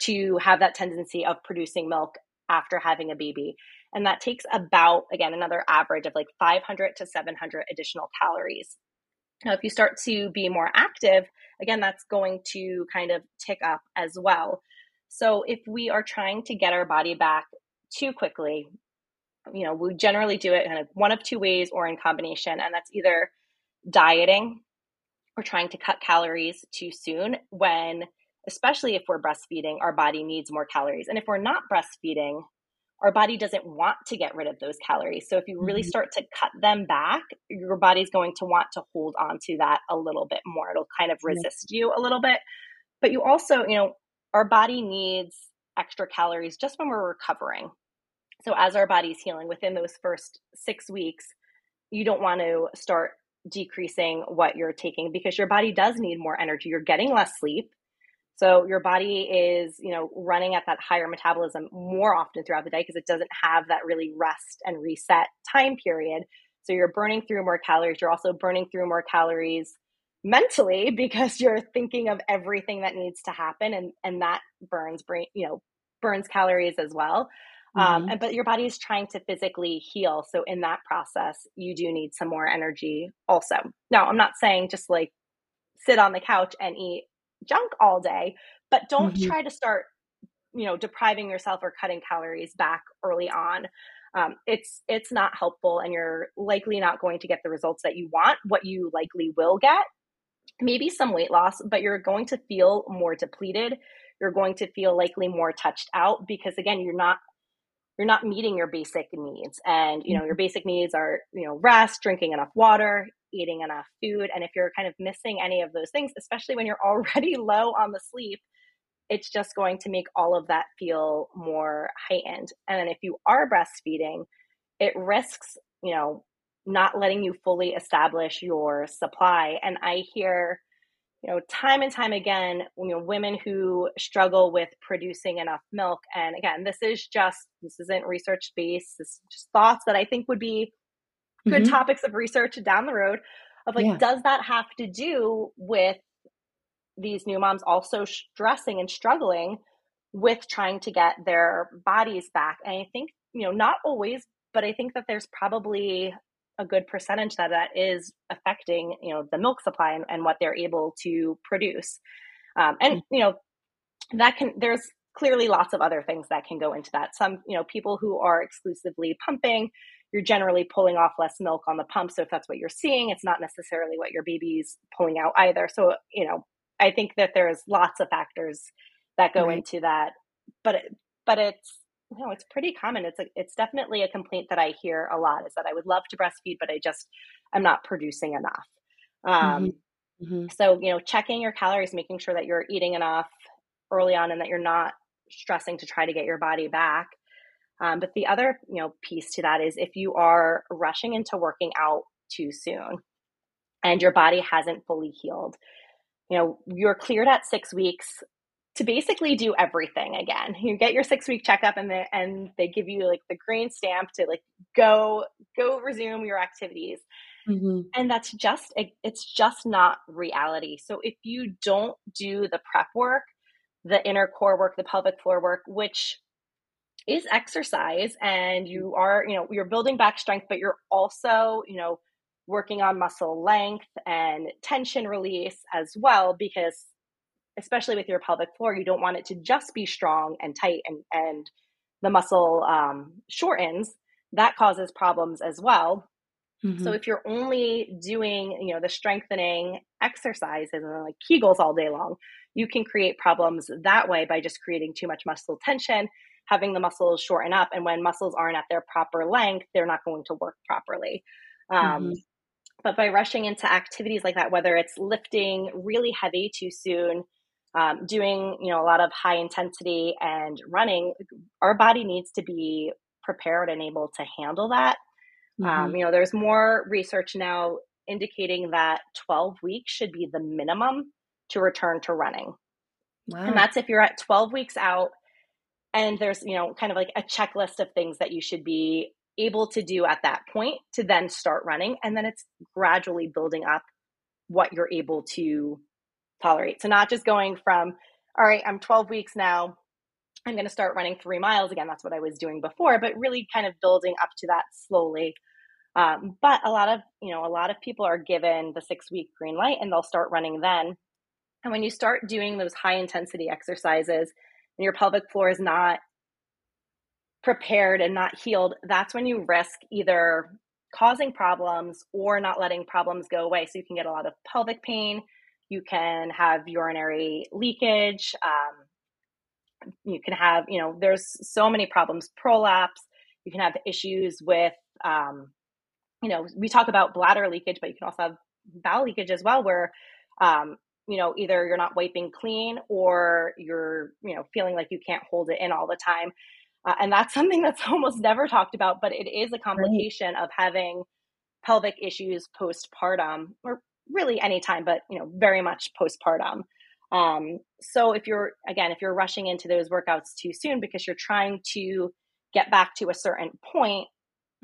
Speaker 2: to have that tendency of producing milk after having a baby. And that takes about, again, another average of like 500 to 700 additional calories. Now, if you start to be more active, again, that's going to kind of tick up as well. So if we are trying to get our body back too quickly, you know, we generally do it of one of two ways or in combination, and that's either dieting or trying to cut calories too soon when especially if we're breastfeeding, our body needs more calories. And if we're not breastfeeding, our body doesn't want to get rid of those calories. So if you really mm-hmm. start to cut them back, your body's going to want to hold on to that a little bit more. It'll kind of resist you a little bit. But you also, you know, our body needs extra calories just when we're recovering. So, as our body's healing within those first six weeks, you don't want to start decreasing what you're taking because your body does need more energy. You're getting less sleep. So your body is, you know, running at that higher metabolism more often throughout the day because it doesn't have that really rest and reset time period. So you're burning through more calories. You're also burning through more calories mentally because you're thinking of everything that needs to happen and and that burns brain you know burns calories as well mm-hmm. um, and, but your body is trying to physically heal so in that process you do need some more energy also now i'm not saying just like sit on the couch and eat junk all day but don't mm-hmm. try to start you know depriving yourself or cutting calories back early on um, it's it's not helpful and you're likely not going to get the results that you want what you likely will get maybe some weight loss but you're going to feel more depleted you're going to feel likely more touched out because again you're not you're not meeting your basic needs. And you know your mm-hmm. basic needs are you know rest drinking enough water eating enough food. And if you're kind of missing any of those things especially when you're already low on the sleep it's just going to make all of that feel more heightened. And then if you are breastfeeding it risks you know not letting you fully establish your supply. And i hear you know time and time again you know women who struggle with producing enough milk and again this is just this isn't research based this is just thoughts that i think would be good mm-hmm. topics of research down the road of like yeah. does that have to do with these new moms also stressing and struggling with trying to get their bodies back and i think you know not always but i think that there's probably a good percentage that that is affecting you know the milk supply and, and what they're able to produce. Um, and you know that can there's clearly lots of other things that can go into that. Some you know people who are exclusively pumping you're generally pulling off less milk on the pump. So if that's what you're seeing it's not necessarily what your baby's pulling out either. So you know i think that there's lots of factors that go right. into that but it, but it's no, it's pretty common. It's a, it's definitely a complaint that I hear a lot is that I would love to breastfeed, but I just I'm not producing enough. Um, mm-hmm. Mm-hmm. So you know, checking your calories, making sure that you're eating enough early on, and that you're not stressing to try to get your body back. Um, but the other you know piece to that is if you are rushing into working out too soon, and your body hasn't fully healed, you know you're cleared at six weeks to basically do everything again. You get your six week checkup and they and they give you like the green stamp to like go go resume your activities. Mm-hmm. And that's just it's just not reality. So if you don't do the prep work, the inner core work, the pelvic floor work, which is exercise and you are, you know, you're building back strength, but you're also, you know, working on muscle length and tension release as well because especially with your pelvic floor, you don't want it to just be strong and tight and, and the muscle um, shortens. That causes problems as well. Mm-hmm. So if you're only doing, you know, the strengthening exercises and like Kegels all day long, you can create problems that way by just creating too much muscle tension, having the muscles shorten up. And when muscles aren't at their proper length, they're not going to work properly. Um, mm-hmm. But by rushing into activities like that, whether it's lifting really heavy too soon, um, doing you know a lot of high intensity and running our body needs to be prepared and able to handle that um, mm-hmm. um, you know there's more research now indicating that 12 weeks should be the minimum to return to running wow. and that's if you're at 12 weeks out and there's you know kind of like a checklist of things that you should be able to do at that point to then start running and then it's gradually building up what you're able to tolerate. So not just going from, all right, I'm 12 weeks now. I'm going to start running three miles again. That's what I was doing before, but really kind of building up to that slowly. Um, but a lot of, you know, a lot of people are given the six week green light and they'll start running then. And when you start doing those high intensity exercises and your pelvic floor is not prepared and not healed, that's when you risk either causing problems or not letting problems go away. So you can get a lot of pelvic pain, you can have urinary leakage. Um, you can have, you know, there's so many problems, prolapse. You can have issues with, um, you know, we talk about bladder leakage, but you can also have bowel leakage as well, where, um, you know, either you're not wiping clean or you're, you know, feeling like you can't hold it in all the time. Uh, and that's something that's almost never talked about, but it is a complication right. of having pelvic issues postpartum or really anytime, but you know, very much postpartum. Um, so if you're again, if you're rushing into those workouts too soon because you're trying to get back to a certain point,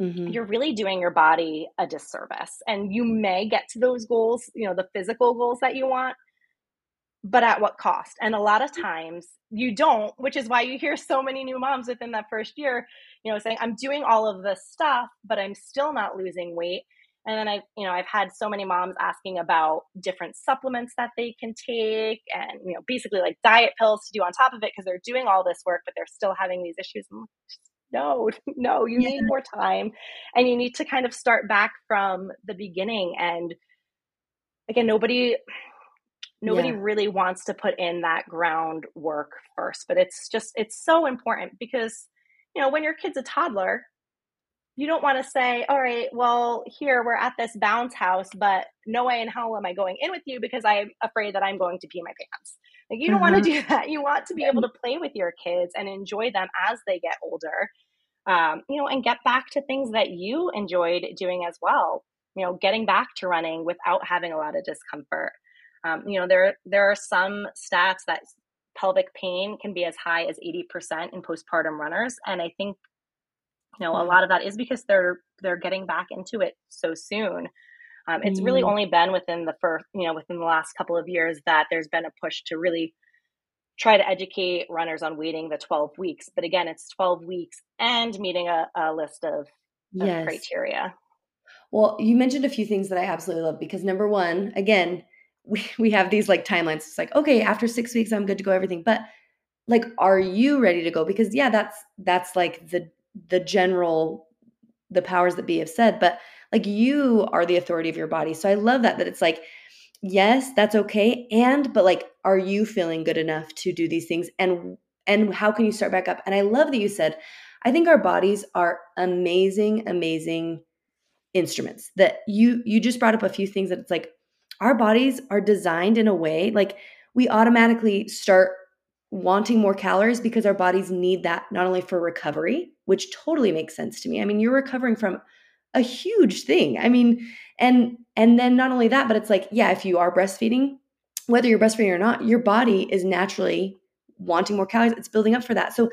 Speaker 2: mm-hmm. you're really doing your body a disservice. And you may get to those goals, you know, the physical goals that you want, but at what cost? And a lot of times you don't, which is why you hear so many new moms within that first year, you know, saying, I'm doing all of this stuff, but I'm still not losing weight. And then I, you know, I've had so many moms asking about different supplements that they can take and, you know, basically like diet pills to do on top of it because they're doing all this work, but they're still having these issues. No, no, you yeah. need more time and you need to kind of start back from the beginning. And again, nobody, nobody yeah. really wants to put in that groundwork first, but it's just, it's so important because, you know, when your kid's a toddler, you don't want to say, all right, well, here we're at this bounce house, but no way in hell am I going in with you because I'm afraid that I'm going to pee my pants. Like, you don't mm-hmm. want to do that. You want to be able to play with your kids and enjoy them as they get older, um, you know, and get back to things that you enjoyed doing as well. You know, getting back to running without having a lot of discomfort. Um, you know, there there are some stats that pelvic pain can be as high as 80% in postpartum runners, and I think you know, a lot of that is because they're they're getting back into it so soon. Um, it's really mm. only been within the first, you know, within the last couple of years that there's been a push to really try to educate runners on waiting the 12 weeks. But again, it's 12 weeks and meeting a, a list of, yes. of criteria.
Speaker 1: Well, you mentioned a few things that I absolutely love because number one, again, we, we have these like timelines. It's like, okay, after six weeks, I'm good to go, everything. But like, are you ready to go? Because yeah, that's that's like the the general the powers that be have said but like you are the authority of your body. So i love that that it's like yes that's okay and but like are you feeling good enough to do these things? And and how can you start back up? And i love that you said i think our bodies are amazing amazing instruments. That you you just brought up a few things that it's like our bodies are designed in a way like we automatically start wanting more calories because our bodies need that not only for recovery, which totally makes sense to me. I mean, you're recovering from a huge thing. I mean, and and then not only that, but it's like, yeah, if you are breastfeeding, whether you're breastfeeding or not, your body is naturally wanting more calories. It's building up for that. So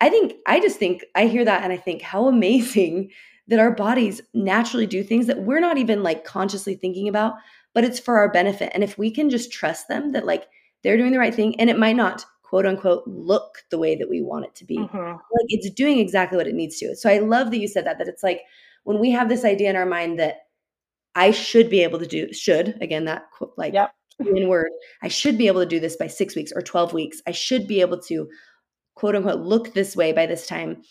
Speaker 1: I think I just think I hear that and I think how amazing that our bodies naturally do things that we're not even like consciously thinking about, but it's for our benefit. And if we can just trust them that like they're doing the right thing and it might not quote unquote look the way that we want it to be. Mm-hmm. Like it's doing exactly what it needs to. So I love that you said that, that it's like when we have this idea in our mind that I should be able to do, should, again, that like yep. in word, I should be able to do this by six weeks or 12 weeks. I should be able to quote unquote look this way by this time.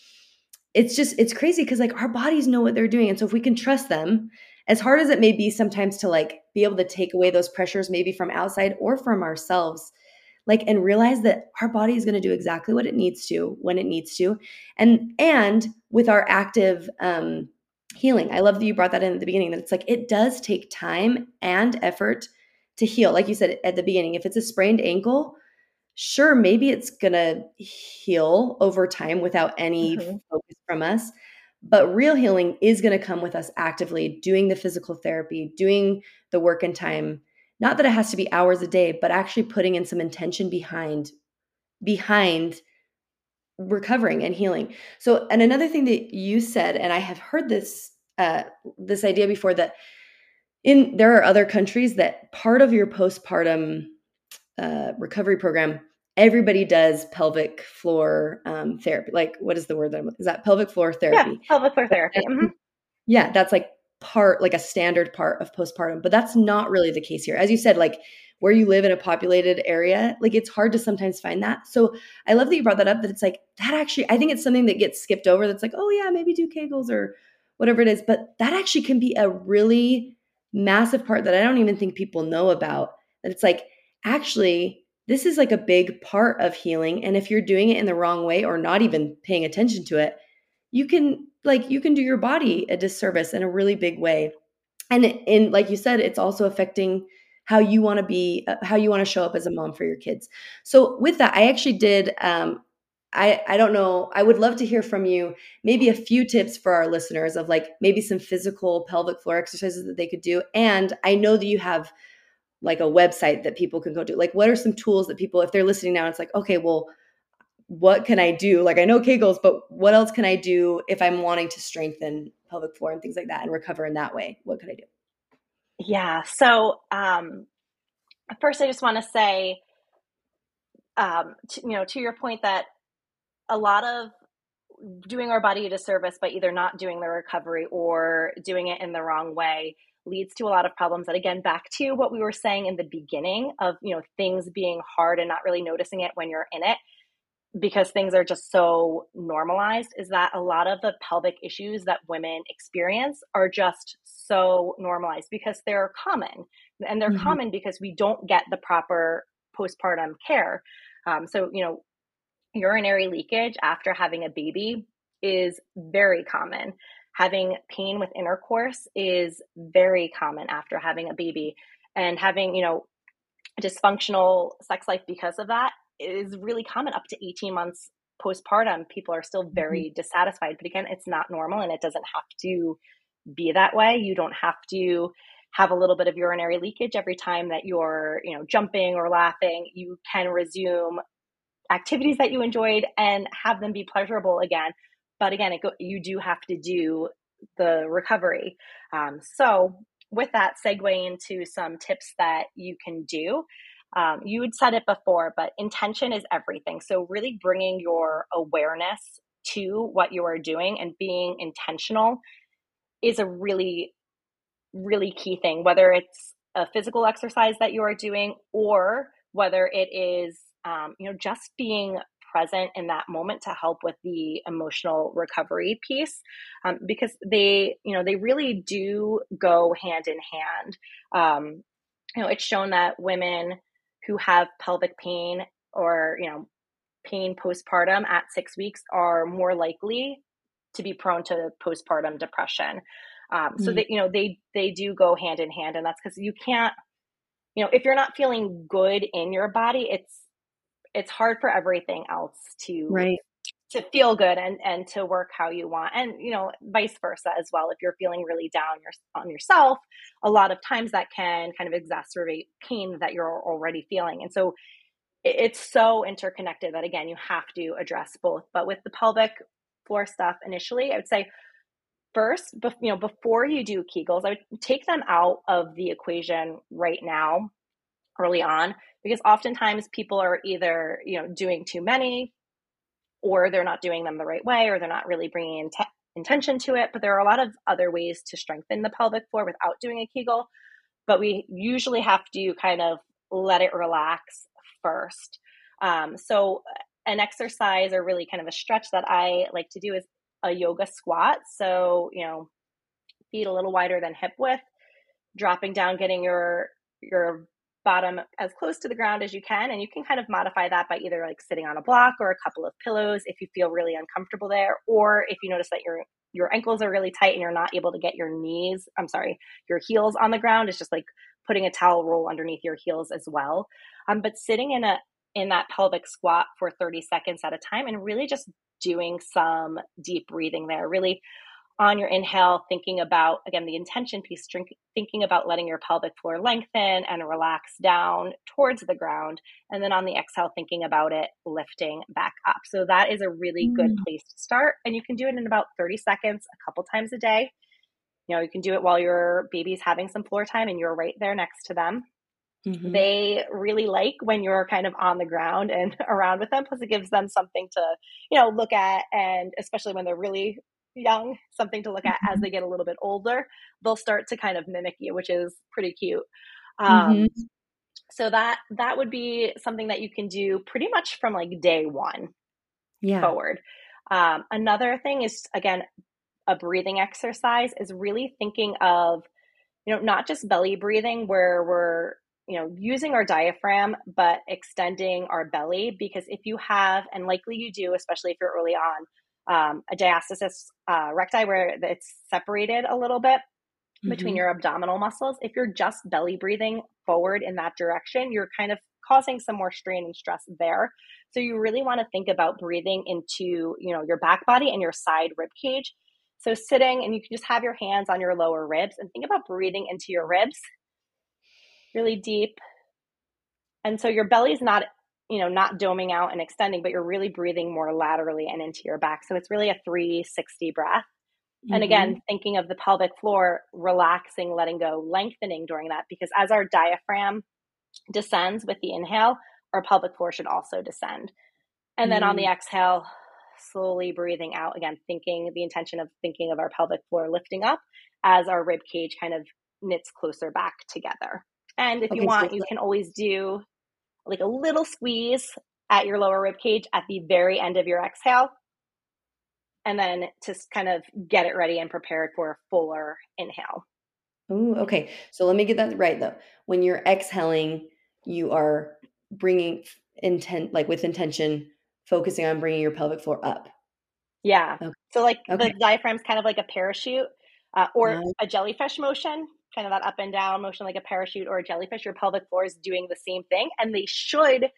Speaker 1: It's just, it's crazy because like our bodies know what they're doing. And so if we can trust them, as hard as it may be sometimes to like be able to take away those pressures, maybe from outside or from ourselves, like and realize that our body is going to do exactly what it needs to when it needs to and and with our active um healing i love that you brought that in at the beginning that it's like it does take time and effort to heal like you said at the beginning if it's a sprained ankle sure maybe it's going to heal over time without any mm-hmm. focus from us but real healing is going to come with us actively doing the physical therapy doing the work and time not that it has to be hours a day but actually putting in some intention behind behind recovering and healing. So and another thing that you said and i have heard this uh this idea before that in there are other countries that part of your postpartum uh, recovery program everybody does pelvic floor um, therapy. Like what is the word that is that pelvic floor therapy?
Speaker 2: yeah pelvic floor therapy. Mm-hmm.
Speaker 1: yeah that's like part like a standard part of postpartum but that's not really the case here. As you said like where you live in a populated area like it's hard to sometimes find that. So i love that you brought that up that it's like that actually i think it's something that gets skipped over that's like oh yeah maybe do kegels or whatever it is but that actually can be a really massive part that i don't even think people know about that it's like actually this is like a big part of healing and if you're doing it in the wrong way or not even paying attention to it you can like you can do your body a disservice in a really big way. And in like you said it's also affecting how you want to be uh, how you want to show up as a mom for your kids. So with that i actually did um i i don't know i would love to hear from you maybe a few tips for our listeners of like maybe some physical pelvic floor exercises that they could do. And i know that you have like a website that people can go to. Like what are some tools that people if they're listening now it's like okay well what can I do? Like I know Kegels, but what else can I do if I'm wanting to strengthen pelvic floor and things like that and recover in that way, what could I do?
Speaker 2: Yeah. So, um, first, I just want to say, um, you know, to your point that a lot of doing our body a disservice by either not doing the recovery or doing it in the wrong way leads to a lot of problems that again back to what we were saying in the beginning of you know things being hard and not really noticing it when you're in it because things are just so normalized is that a lot of the pelvic issues that women experience are just so normalized because they're common. And they're mm-hmm. common because we don't get the proper postpartum care. Um, so you know urinary leakage after having a baby is very common. Having pain with intercourse is very common after having a baby. And having you know dysfunctional sex life because of that is really common up to 18 months postpartum. People are still very mm-hmm. dissatisfied but again it's not normal and it doesn't have to be that way. You don't have to have a little bit of urinary leakage every time that you're you know jumping or laughing. You can resume activities that you enjoyed and have them be pleasurable again. But again go, you do have to do the recovery. Um, so with that segue into some tips that you can do um, you had said it before, but intention is everything. So, really bringing your awareness to what you are doing and being intentional is a really, really key thing, whether it's a physical exercise that you are doing or whether it is, um, you know, just being present in that moment to help with the emotional recovery piece um, because they you know they really do go hand in hand um, you know it's shown that women who have pelvic pain or you know pain postpartum at six weeks are more likely to be prone to postpartum depression um, mm-hmm. so that you know they they do go hand in hand and that's because you can't you know if you're not feeling good in your body it's it's hard for everything else to
Speaker 1: right
Speaker 2: to feel good and and to work how you want and you know vice versa as well. If you're feeling really down on yourself a lot of times that can kind of exacerbate pain that you're already feeling. And so it's so interconnected that again you have to address both. But with the pelvic floor stuff initially i would say first you know before you do kegels i would take them out of the equation right now early on because oftentimes people are either you know doing too many or they're not doing them the right way or they're not really bringing in te- intention to it but there are a lot of other ways to strengthen the pelvic floor without doing a kegel. But we usually have to kind of let it relax first. Um, so an exercise or really kind of a stretch that i like to do is a yoga squat. So you know feet a little wider than hip width dropping down getting your your bottom as close to the ground as you can. And you can kind of modify that by either like sitting on a block or a couple of pillows if you feel really uncomfortable there, or if you notice that your your ankles are really tight and you're not able to get your knees, I'm sorry, your heels on the ground. It's just like putting a towel roll underneath your heels as well. Um, but sitting in a in that pelvic squat for 30 seconds at a time and really just doing some deep breathing there, really on your inhale, thinking about, again, the intention piece, drink, thinking about letting your pelvic floor lengthen and relax down towards the ground. And then on the exhale, thinking about it lifting back up. So that is a really mm. good place to start. And you can do it in about 30 seconds, a couple times a day. You know, you can do it while your baby's having some floor time and you're right there next to them. Mm-hmm. They really like when you're kind of on the ground and around with them, plus it gives them something to, you know, look at. And especially when they're really young, something to look at as mm-hmm. they get a little bit older, they'll start to kind of mimic you, which is pretty cute. Um, mm-hmm. So that that would be something that you can do pretty much from like day one yeah. forward. Um, another thing is again a breathing exercise is really thinking of you know not just belly breathing where we're you know using our diaphragm but extending our belly because if you have and likely you do especially if you're early on um, a diastasis uh, recti where it's separated a little bit mm-hmm. between your abdominal muscles. If you're just belly breathing forward in that direction, you're kind of causing some more strain and stress there. So you really want to think about breathing into, you know, your back body and your side rib cage. So sitting and you can just have your hands on your lower ribs and think about breathing into your ribs really deep. And so your belly's not you know, not doming out and extending, but you're really breathing more laterally and into your back. So it's really a 360 breath. Mm-hmm. And again, thinking of the pelvic floor, relaxing, letting go, lengthening during that, because as our diaphragm descends with the inhale, our pelvic floor should also descend. And then mm. on the mm. exhale, slowly breathing out again, thinking the intention of thinking of our pelvic floor lifting up as our rib cage kind of knits closer back together. And if okay, you want, so you can always do like a little squeeze at your lower rib cage at the very end of your exhale and then to kind of get it ready and prepared for a fuller inhale.
Speaker 1: Oh, okay. So let me get that right though. When you're exhaling, you are bringing intent, like with intention, focusing on bringing your pelvic floor up.
Speaker 2: Yeah. Okay. So like okay. the diaphragm's kind of like a parachute uh, or a jellyfish motion, kind of that up and down motion like a parachute or a jellyfish. Your pelvic floor is doing the same thing, and they should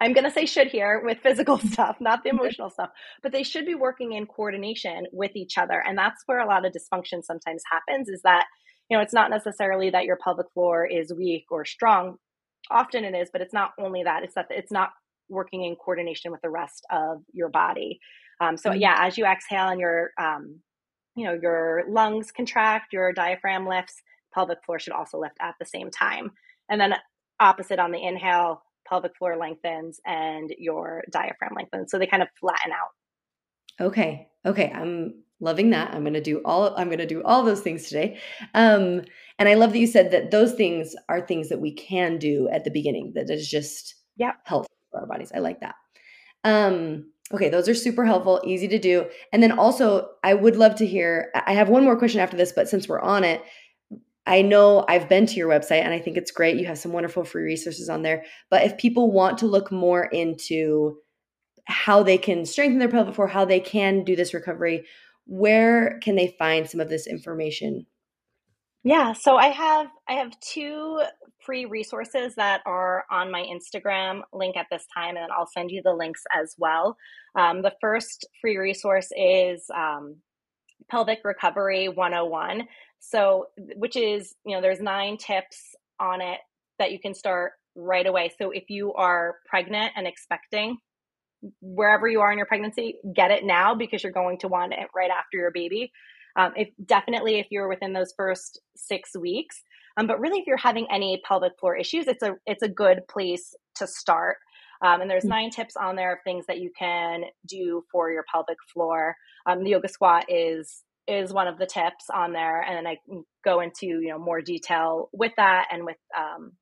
Speaker 2: I'm going to say should here with physical stuff, not the emotional stuff, but they should be working in coordination with each other. And that's where a lot of dysfunction sometimes happens is that, you know, it's not necessarily that your pelvic floor is weak or strong. Often it is, but it's not only that, it's that it's not working in coordination with the rest of your body. Um, so mm-hmm. yeah, as you exhale and your, um, you know, your lungs contract, your diaphragm lifts, pelvic floor should also lift at the same time. And then opposite on the inhale, pelvic floor lengthens and your diaphragm lengthens. So they kind of flatten out.
Speaker 1: Okay. Okay. I'm loving that. I'm going to do all I'm going to do all those things today. Um and I love that you said that those things are things that we can do at the beginning that is just
Speaker 2: yeah,
Speaker 1: helpful for our bodies. I like that. Um okay, those are super helpful, easy to do. And then also I would love to hear I have one more question after this, but since we're on it, I know I've been to your website and I think it's great. You have some wonderful free resources on there. But if people want to look more into how they can strengthen their pelvic floor, how they can do this recovery, where can they find some of this information?
Speaker 2: Yeah, so I have I have two free resources that are on my Instagram link at this time, and I'll send you the links as well. Um, the first free resource is um, Pelvic Recovery 101. So, which is, you know, there's nine tips on it that you can start right away. So, if you are pregnant and expecting, wherever you are in your pregnancy, get it now because you're going to want it right after your baby. Um, if definitely if you're within those first six weeks, um, but really if you're having any pelvic floor issues, it's a it's a good place to start. Um, and there's mm. nine tips on there of things that you can do for your pelvic floor. Um, the yoga squat is is one of the tips on there and then i go into you know more detail with that and with um,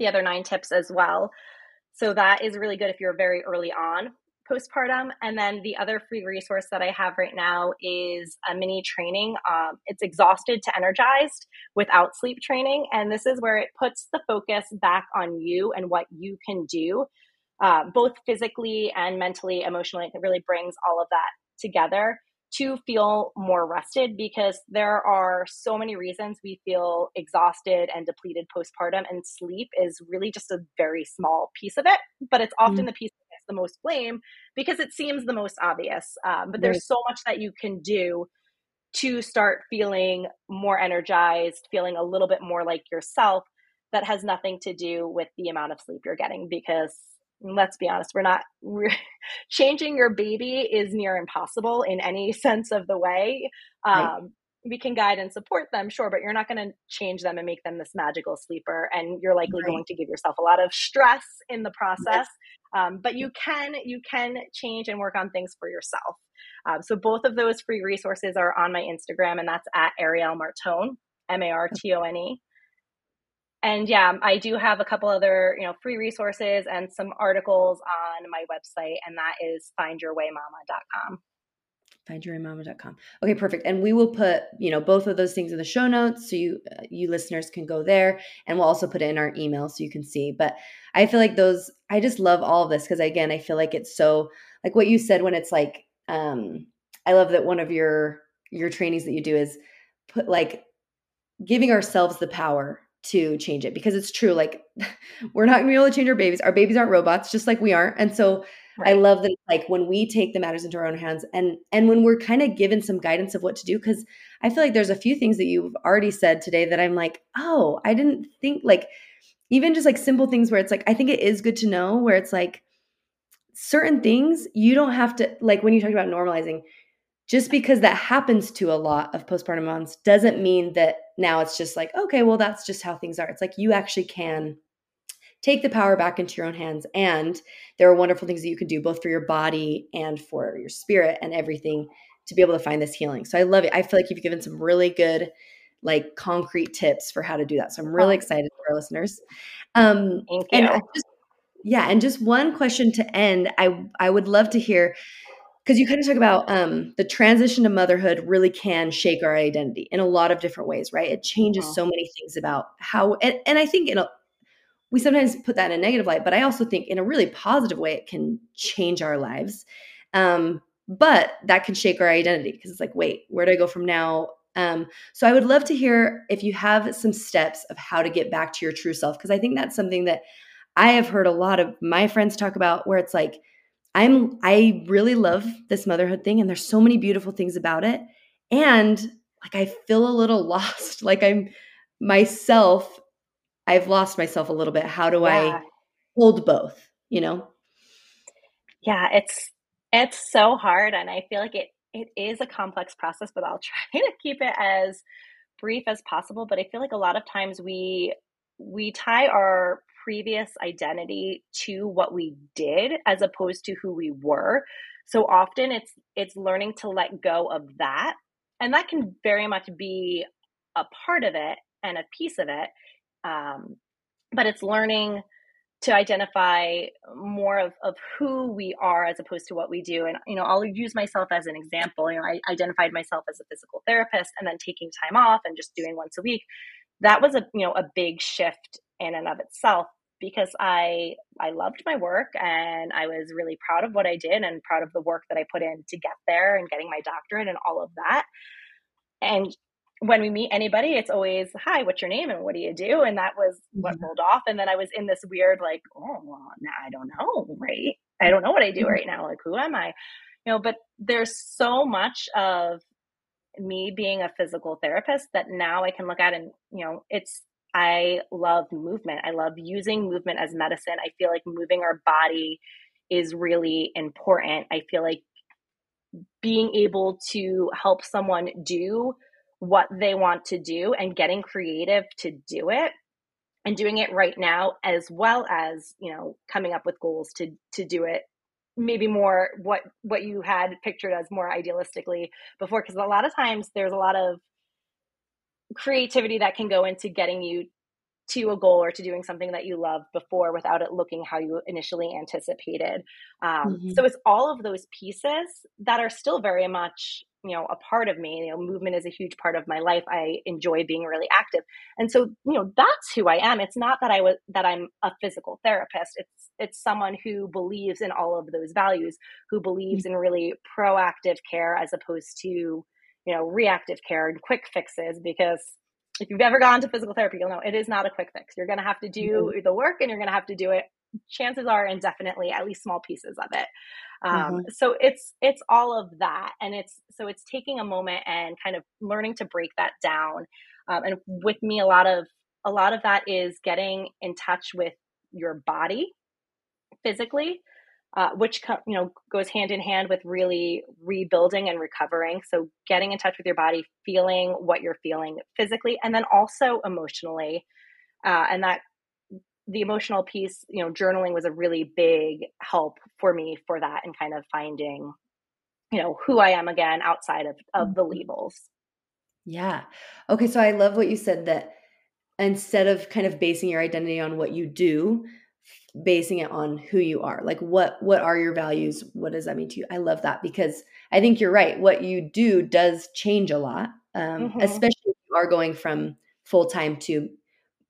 Speaker 2: the other nine tips as well. So that is really good if you're very early on postpartum. And then the other free resource that i have right now is a mini training. Um, it's exhausted to energized without sleep training and this is where it puts the focus back on you and what you can do uh, both physically and mentally emotionally. It really brings all of that together to feel more rested because there are so many reasons we feel exhausted and depleted postpartum, and sleep is really just a very small piece of it. But it's often mm the piece that gets the most blame because it seems the most obvious. Um, but there's right. so much that you can do to start feeling more energized, feeling a little bit more like yourself that has nothing to do with the amount of sleep you're getting because let's be honest, we're not we're, changing your baby is near impossible in any sense of the way. Um, right. We can guide and support them, sure, but you're not going to change them and make them this magical sleeper, and you're likely right. going to give yourself a lot of stress in the process. Um, but you can you can change and work on things for yourself. Um, so both of those free resources are on my Instagram, and that's at arielle Martone, M A R T O N E and yeah, I do have a couple other, you know, free resources and some articles on my website, and that is findyourwaymama.com.
Speaker 1: Findyourwaymama.com. Okay, perfect. And we will put, you know, both of those things in the show notes so you uh, you listeners can go there, and we'll also put it in our email so you can see. But I feel like those, I just love all of this because again, I feel like it's so like what you said when it's like, um, I love that one of your your trainings that you do is put like giving ourselves the power to change it because it's true. Like we're not gonna be able to change our babies. Our babies aren't robots, just like we aren't. And so right. I love that like when we take the matters into our own hands and and when we're kind of given some guidance of what to do, because I feel like there's a few things that you've already said today that I'm like, oh, I didn't think like even just like simple things where it's like, I think it is good to know where it's like certain things you don't have to like when you talk about normalizing just because that happens to a lot of postpartum moms doesn't mean that now it's just like, okay, well, that's just how things are. It's like you actually can take the power back into your own hands. And there are wonderful things that you can do both for your body and for your spirit and everything to be able to find this healing. So I love it. I feel like you've given some really good, like concrete tips for how to do that. So I'm really excited for our listeners. Um,
Speaker 2: Thank you.
Speaker 1: And just, yeah, and just one question to end. I I would love to hear because you kind of talk about um, the transition to motherhood really can shake our identity in a lot of different ways, right? It changes
Speaker 2: Mhm.
Speaker 1: so many things about how, and, and I think in a, we sometimes put that in a negative light, but I also think in a really positive way, it can change our lives. Um, but that can shake our identity because it's like, wait, where do I go from now? Um, so I would love to hear if you have some steps of how to get back to your true self, because I think that's something that I have heard a lot of my friends talk about where it's like, I'm I really love this motherhood thing and there's so many beautiful things about it. And like I feel a little lost. Like I'm myself, I've lost myself a little bit. How do
Speaker 2: Yeah.
Speaker 1: I hold both, you know?
Speaker 2: Yeah, it's it's so hard and I feel like it it is a complex process, but I'll try to keep it as brief as possible, but I feel like a lot of times we we tie our previous identity to what we did as opposed to who we were. So often it's it's learning to let go of that. And that can very much be a part of it and a piece of it. Um, but it's learning to identify more of, of who we are as opposed to what we do. And, you know, I'll use myself as an example. You know, I identified myself as a physical therapist and then taking time off and just doing once a week. That was a, you know, a big shift in and of itself because I I loved my work and I was really proud of what I did and proud of the work that I put in to get there and getting my doctorate and all of that. And when we meet anybody, it's always, hi, what's your name and what do you do? And that was what
Speaker 1: mm-hmm.
Speaker 2: rolled off. And then I was in this weird, like, oh, well, now I don't know, right? I don't know what I do mm-hmm. right now. Like, who am I? You know, but there's so much of me being a physical therapist that now I can look at and, you know, it's, I love movement. I love using movement as medicine. I feel like moving our body is really important. I feel like being able to help someone do what they want to do and getting creative to do it and doing it right now as well as you know coming up with goals to to do it maybe more what what you had pictured as more idealistically before because a lot of times there's a lot of creativity that can go into getting you to a goal or to doing something that you loved before without it looking how you initially anticipated. Um,
Speaker 1: Mhm.
Speaker 2: So it's all of those pieces that are still very much, you know, a part of me. You know, movement is a huge part of my life. I enjoy being really active, and so you know that's who I am. It's not that I was that I'm a physical therapist. It's it's someone who believes in all of those values, who believes in really proactive care as opposed to you know reactive care and quick fixes because if you've ever gone to physical therapy, you'll know it is not a quick fix. You're going to have to do the work and you're going to have to do it. Chances are indefinitely, at least small pieces of it. Um,
Speaker 1: Mhm.
Speaker 2: So it's it's all of that, and it's so it's taking a moment and kind of learning to break that down. Um, and with me, a lot of a lot of that is getting in touch with your body physically uh, which co- you know goes hand in hand with really rebuilding and recovering. So getting in touch with your body, feeling what you're feeling physically, and then also emotionally, uh, and that the emotional piece, you know, journaling was a really big help for me for that and kind of finding, you know, who I am again outside of of the labels.
Speaker 1: Yeah. Okay. So I love what you said that instead of kind of basing your identity on what you do, basing it on who you are. Like what what are your values? What does that mean to you? I love that because I think you're right. What you do does change a lot, um,
Speaker 2: Mhm.
Speaker 1: especially if you are going from full time to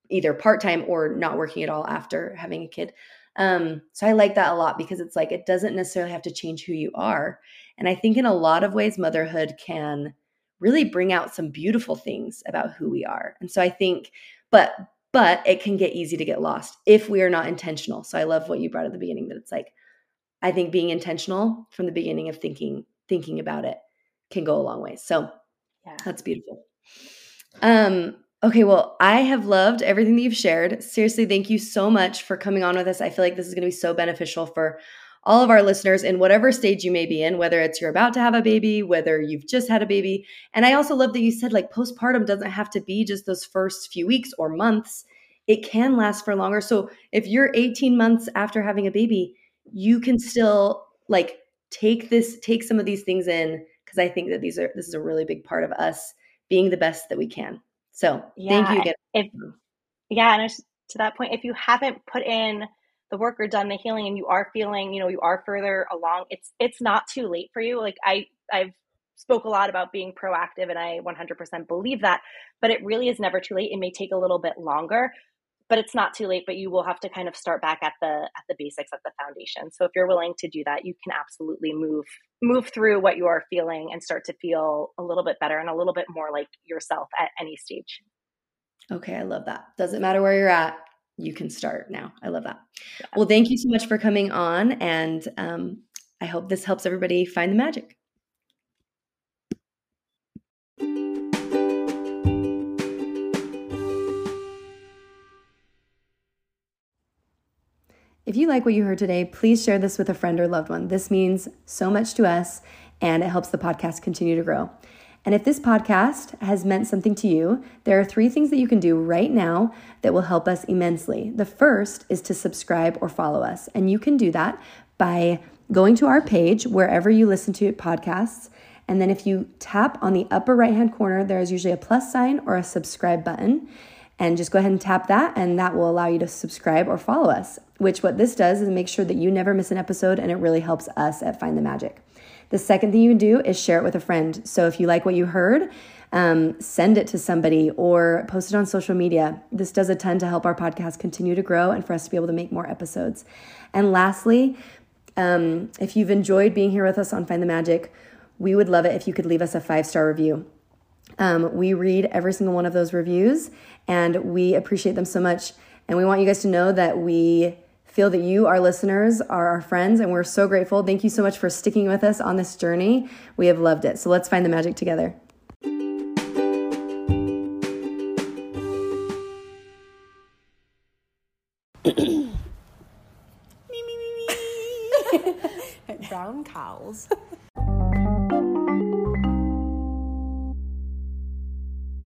Speaker 1: either part time or not working at all after having a kid. Um, so I like that a lot because it's like it doesn't necessarily have to change who you are. And I think in a lot of ways, motherhood can really bring out some beautiful things about who we are. And so I think, but but it can get easy to get lost if we are not intentional. So I love what you brought at the beginning that it's like I think being intentional from the beginning of thinking thinking about it can go a long way. So
Speaker 2: Yeah.
Speaker 1: that's beautiful. Um okay, well, I have loved everything that you've shared. Seriously, thank you so much for coming on with us. I feel like this is going to be so beneficial for all of our listeners in whatever stage you may be in, whether it's you're about to have a baby, whether you've just had a baby. And I also love that you said like postpartum doesn't have to be just those first few weeks or months, it can last for longer. So if you're 18 months after having a baby, you can still like take this, take some of these things in because I think that these are, this is a really big part of us being the best that we can. So yeah, thank you again.
Speaker 2: If, yeah. And to that point, if you haven't put in, the work or done the healing and you are feeling you know you are further along it's it's not too late for you. Like i i've spoke a lot about being proactive and i 100% believe that but it really is never too late. It may take a little bit longer but it's not too late but you will have to kind of start back at the at the basics at the foundation. So if you're willing to do that you can absolutely move move through what you are feeling and start to feel a little bit better and a little bit more like yourself at any stage.
Speaker 1: Okay i love that. Doesn't matter where you're at you can start now. I love that. Yeah. Well, thank you so much for coming on. And um, I hope this helps everybody find the magic. If you like what you heard today, please share this with a friend or loved one. This means so much to us and it helps the podcast continue to grow. And if this podcast has meant something to you, there are three things that you can do right now that will help us immensely. The first is to subscribe or follow us. And you can do that by going to our page wherever you listen to podcasts. And then if you tap on the upper right hand corner, there is usually a plus sign or a subscribe button. And just go ahead and tap that, and that will allow you to subscribe or follow us. Which, what this does is make sure that you never miss an episode, and it really helps us at Find the Magic. The second thing you can do is share it with a friend. So if you like what you heard, um, send it to somebody or post it on social media. This does a ton to help our podcast continue to grow and for us to be able to make more episodes. And lastly, um, if you've enjoyed being here with us on Find the Magic, we would love it if you could leave us a five star review. Um, we read every single one of those reviews and we appreciate them so much. And we want you guys to know that we feel that you, our listeners, are our friends, and we're so grateful. Thank you so much for sticking with us on this journey. We have loved it. So let's find the magic together.
Speaker 3: Brown cows.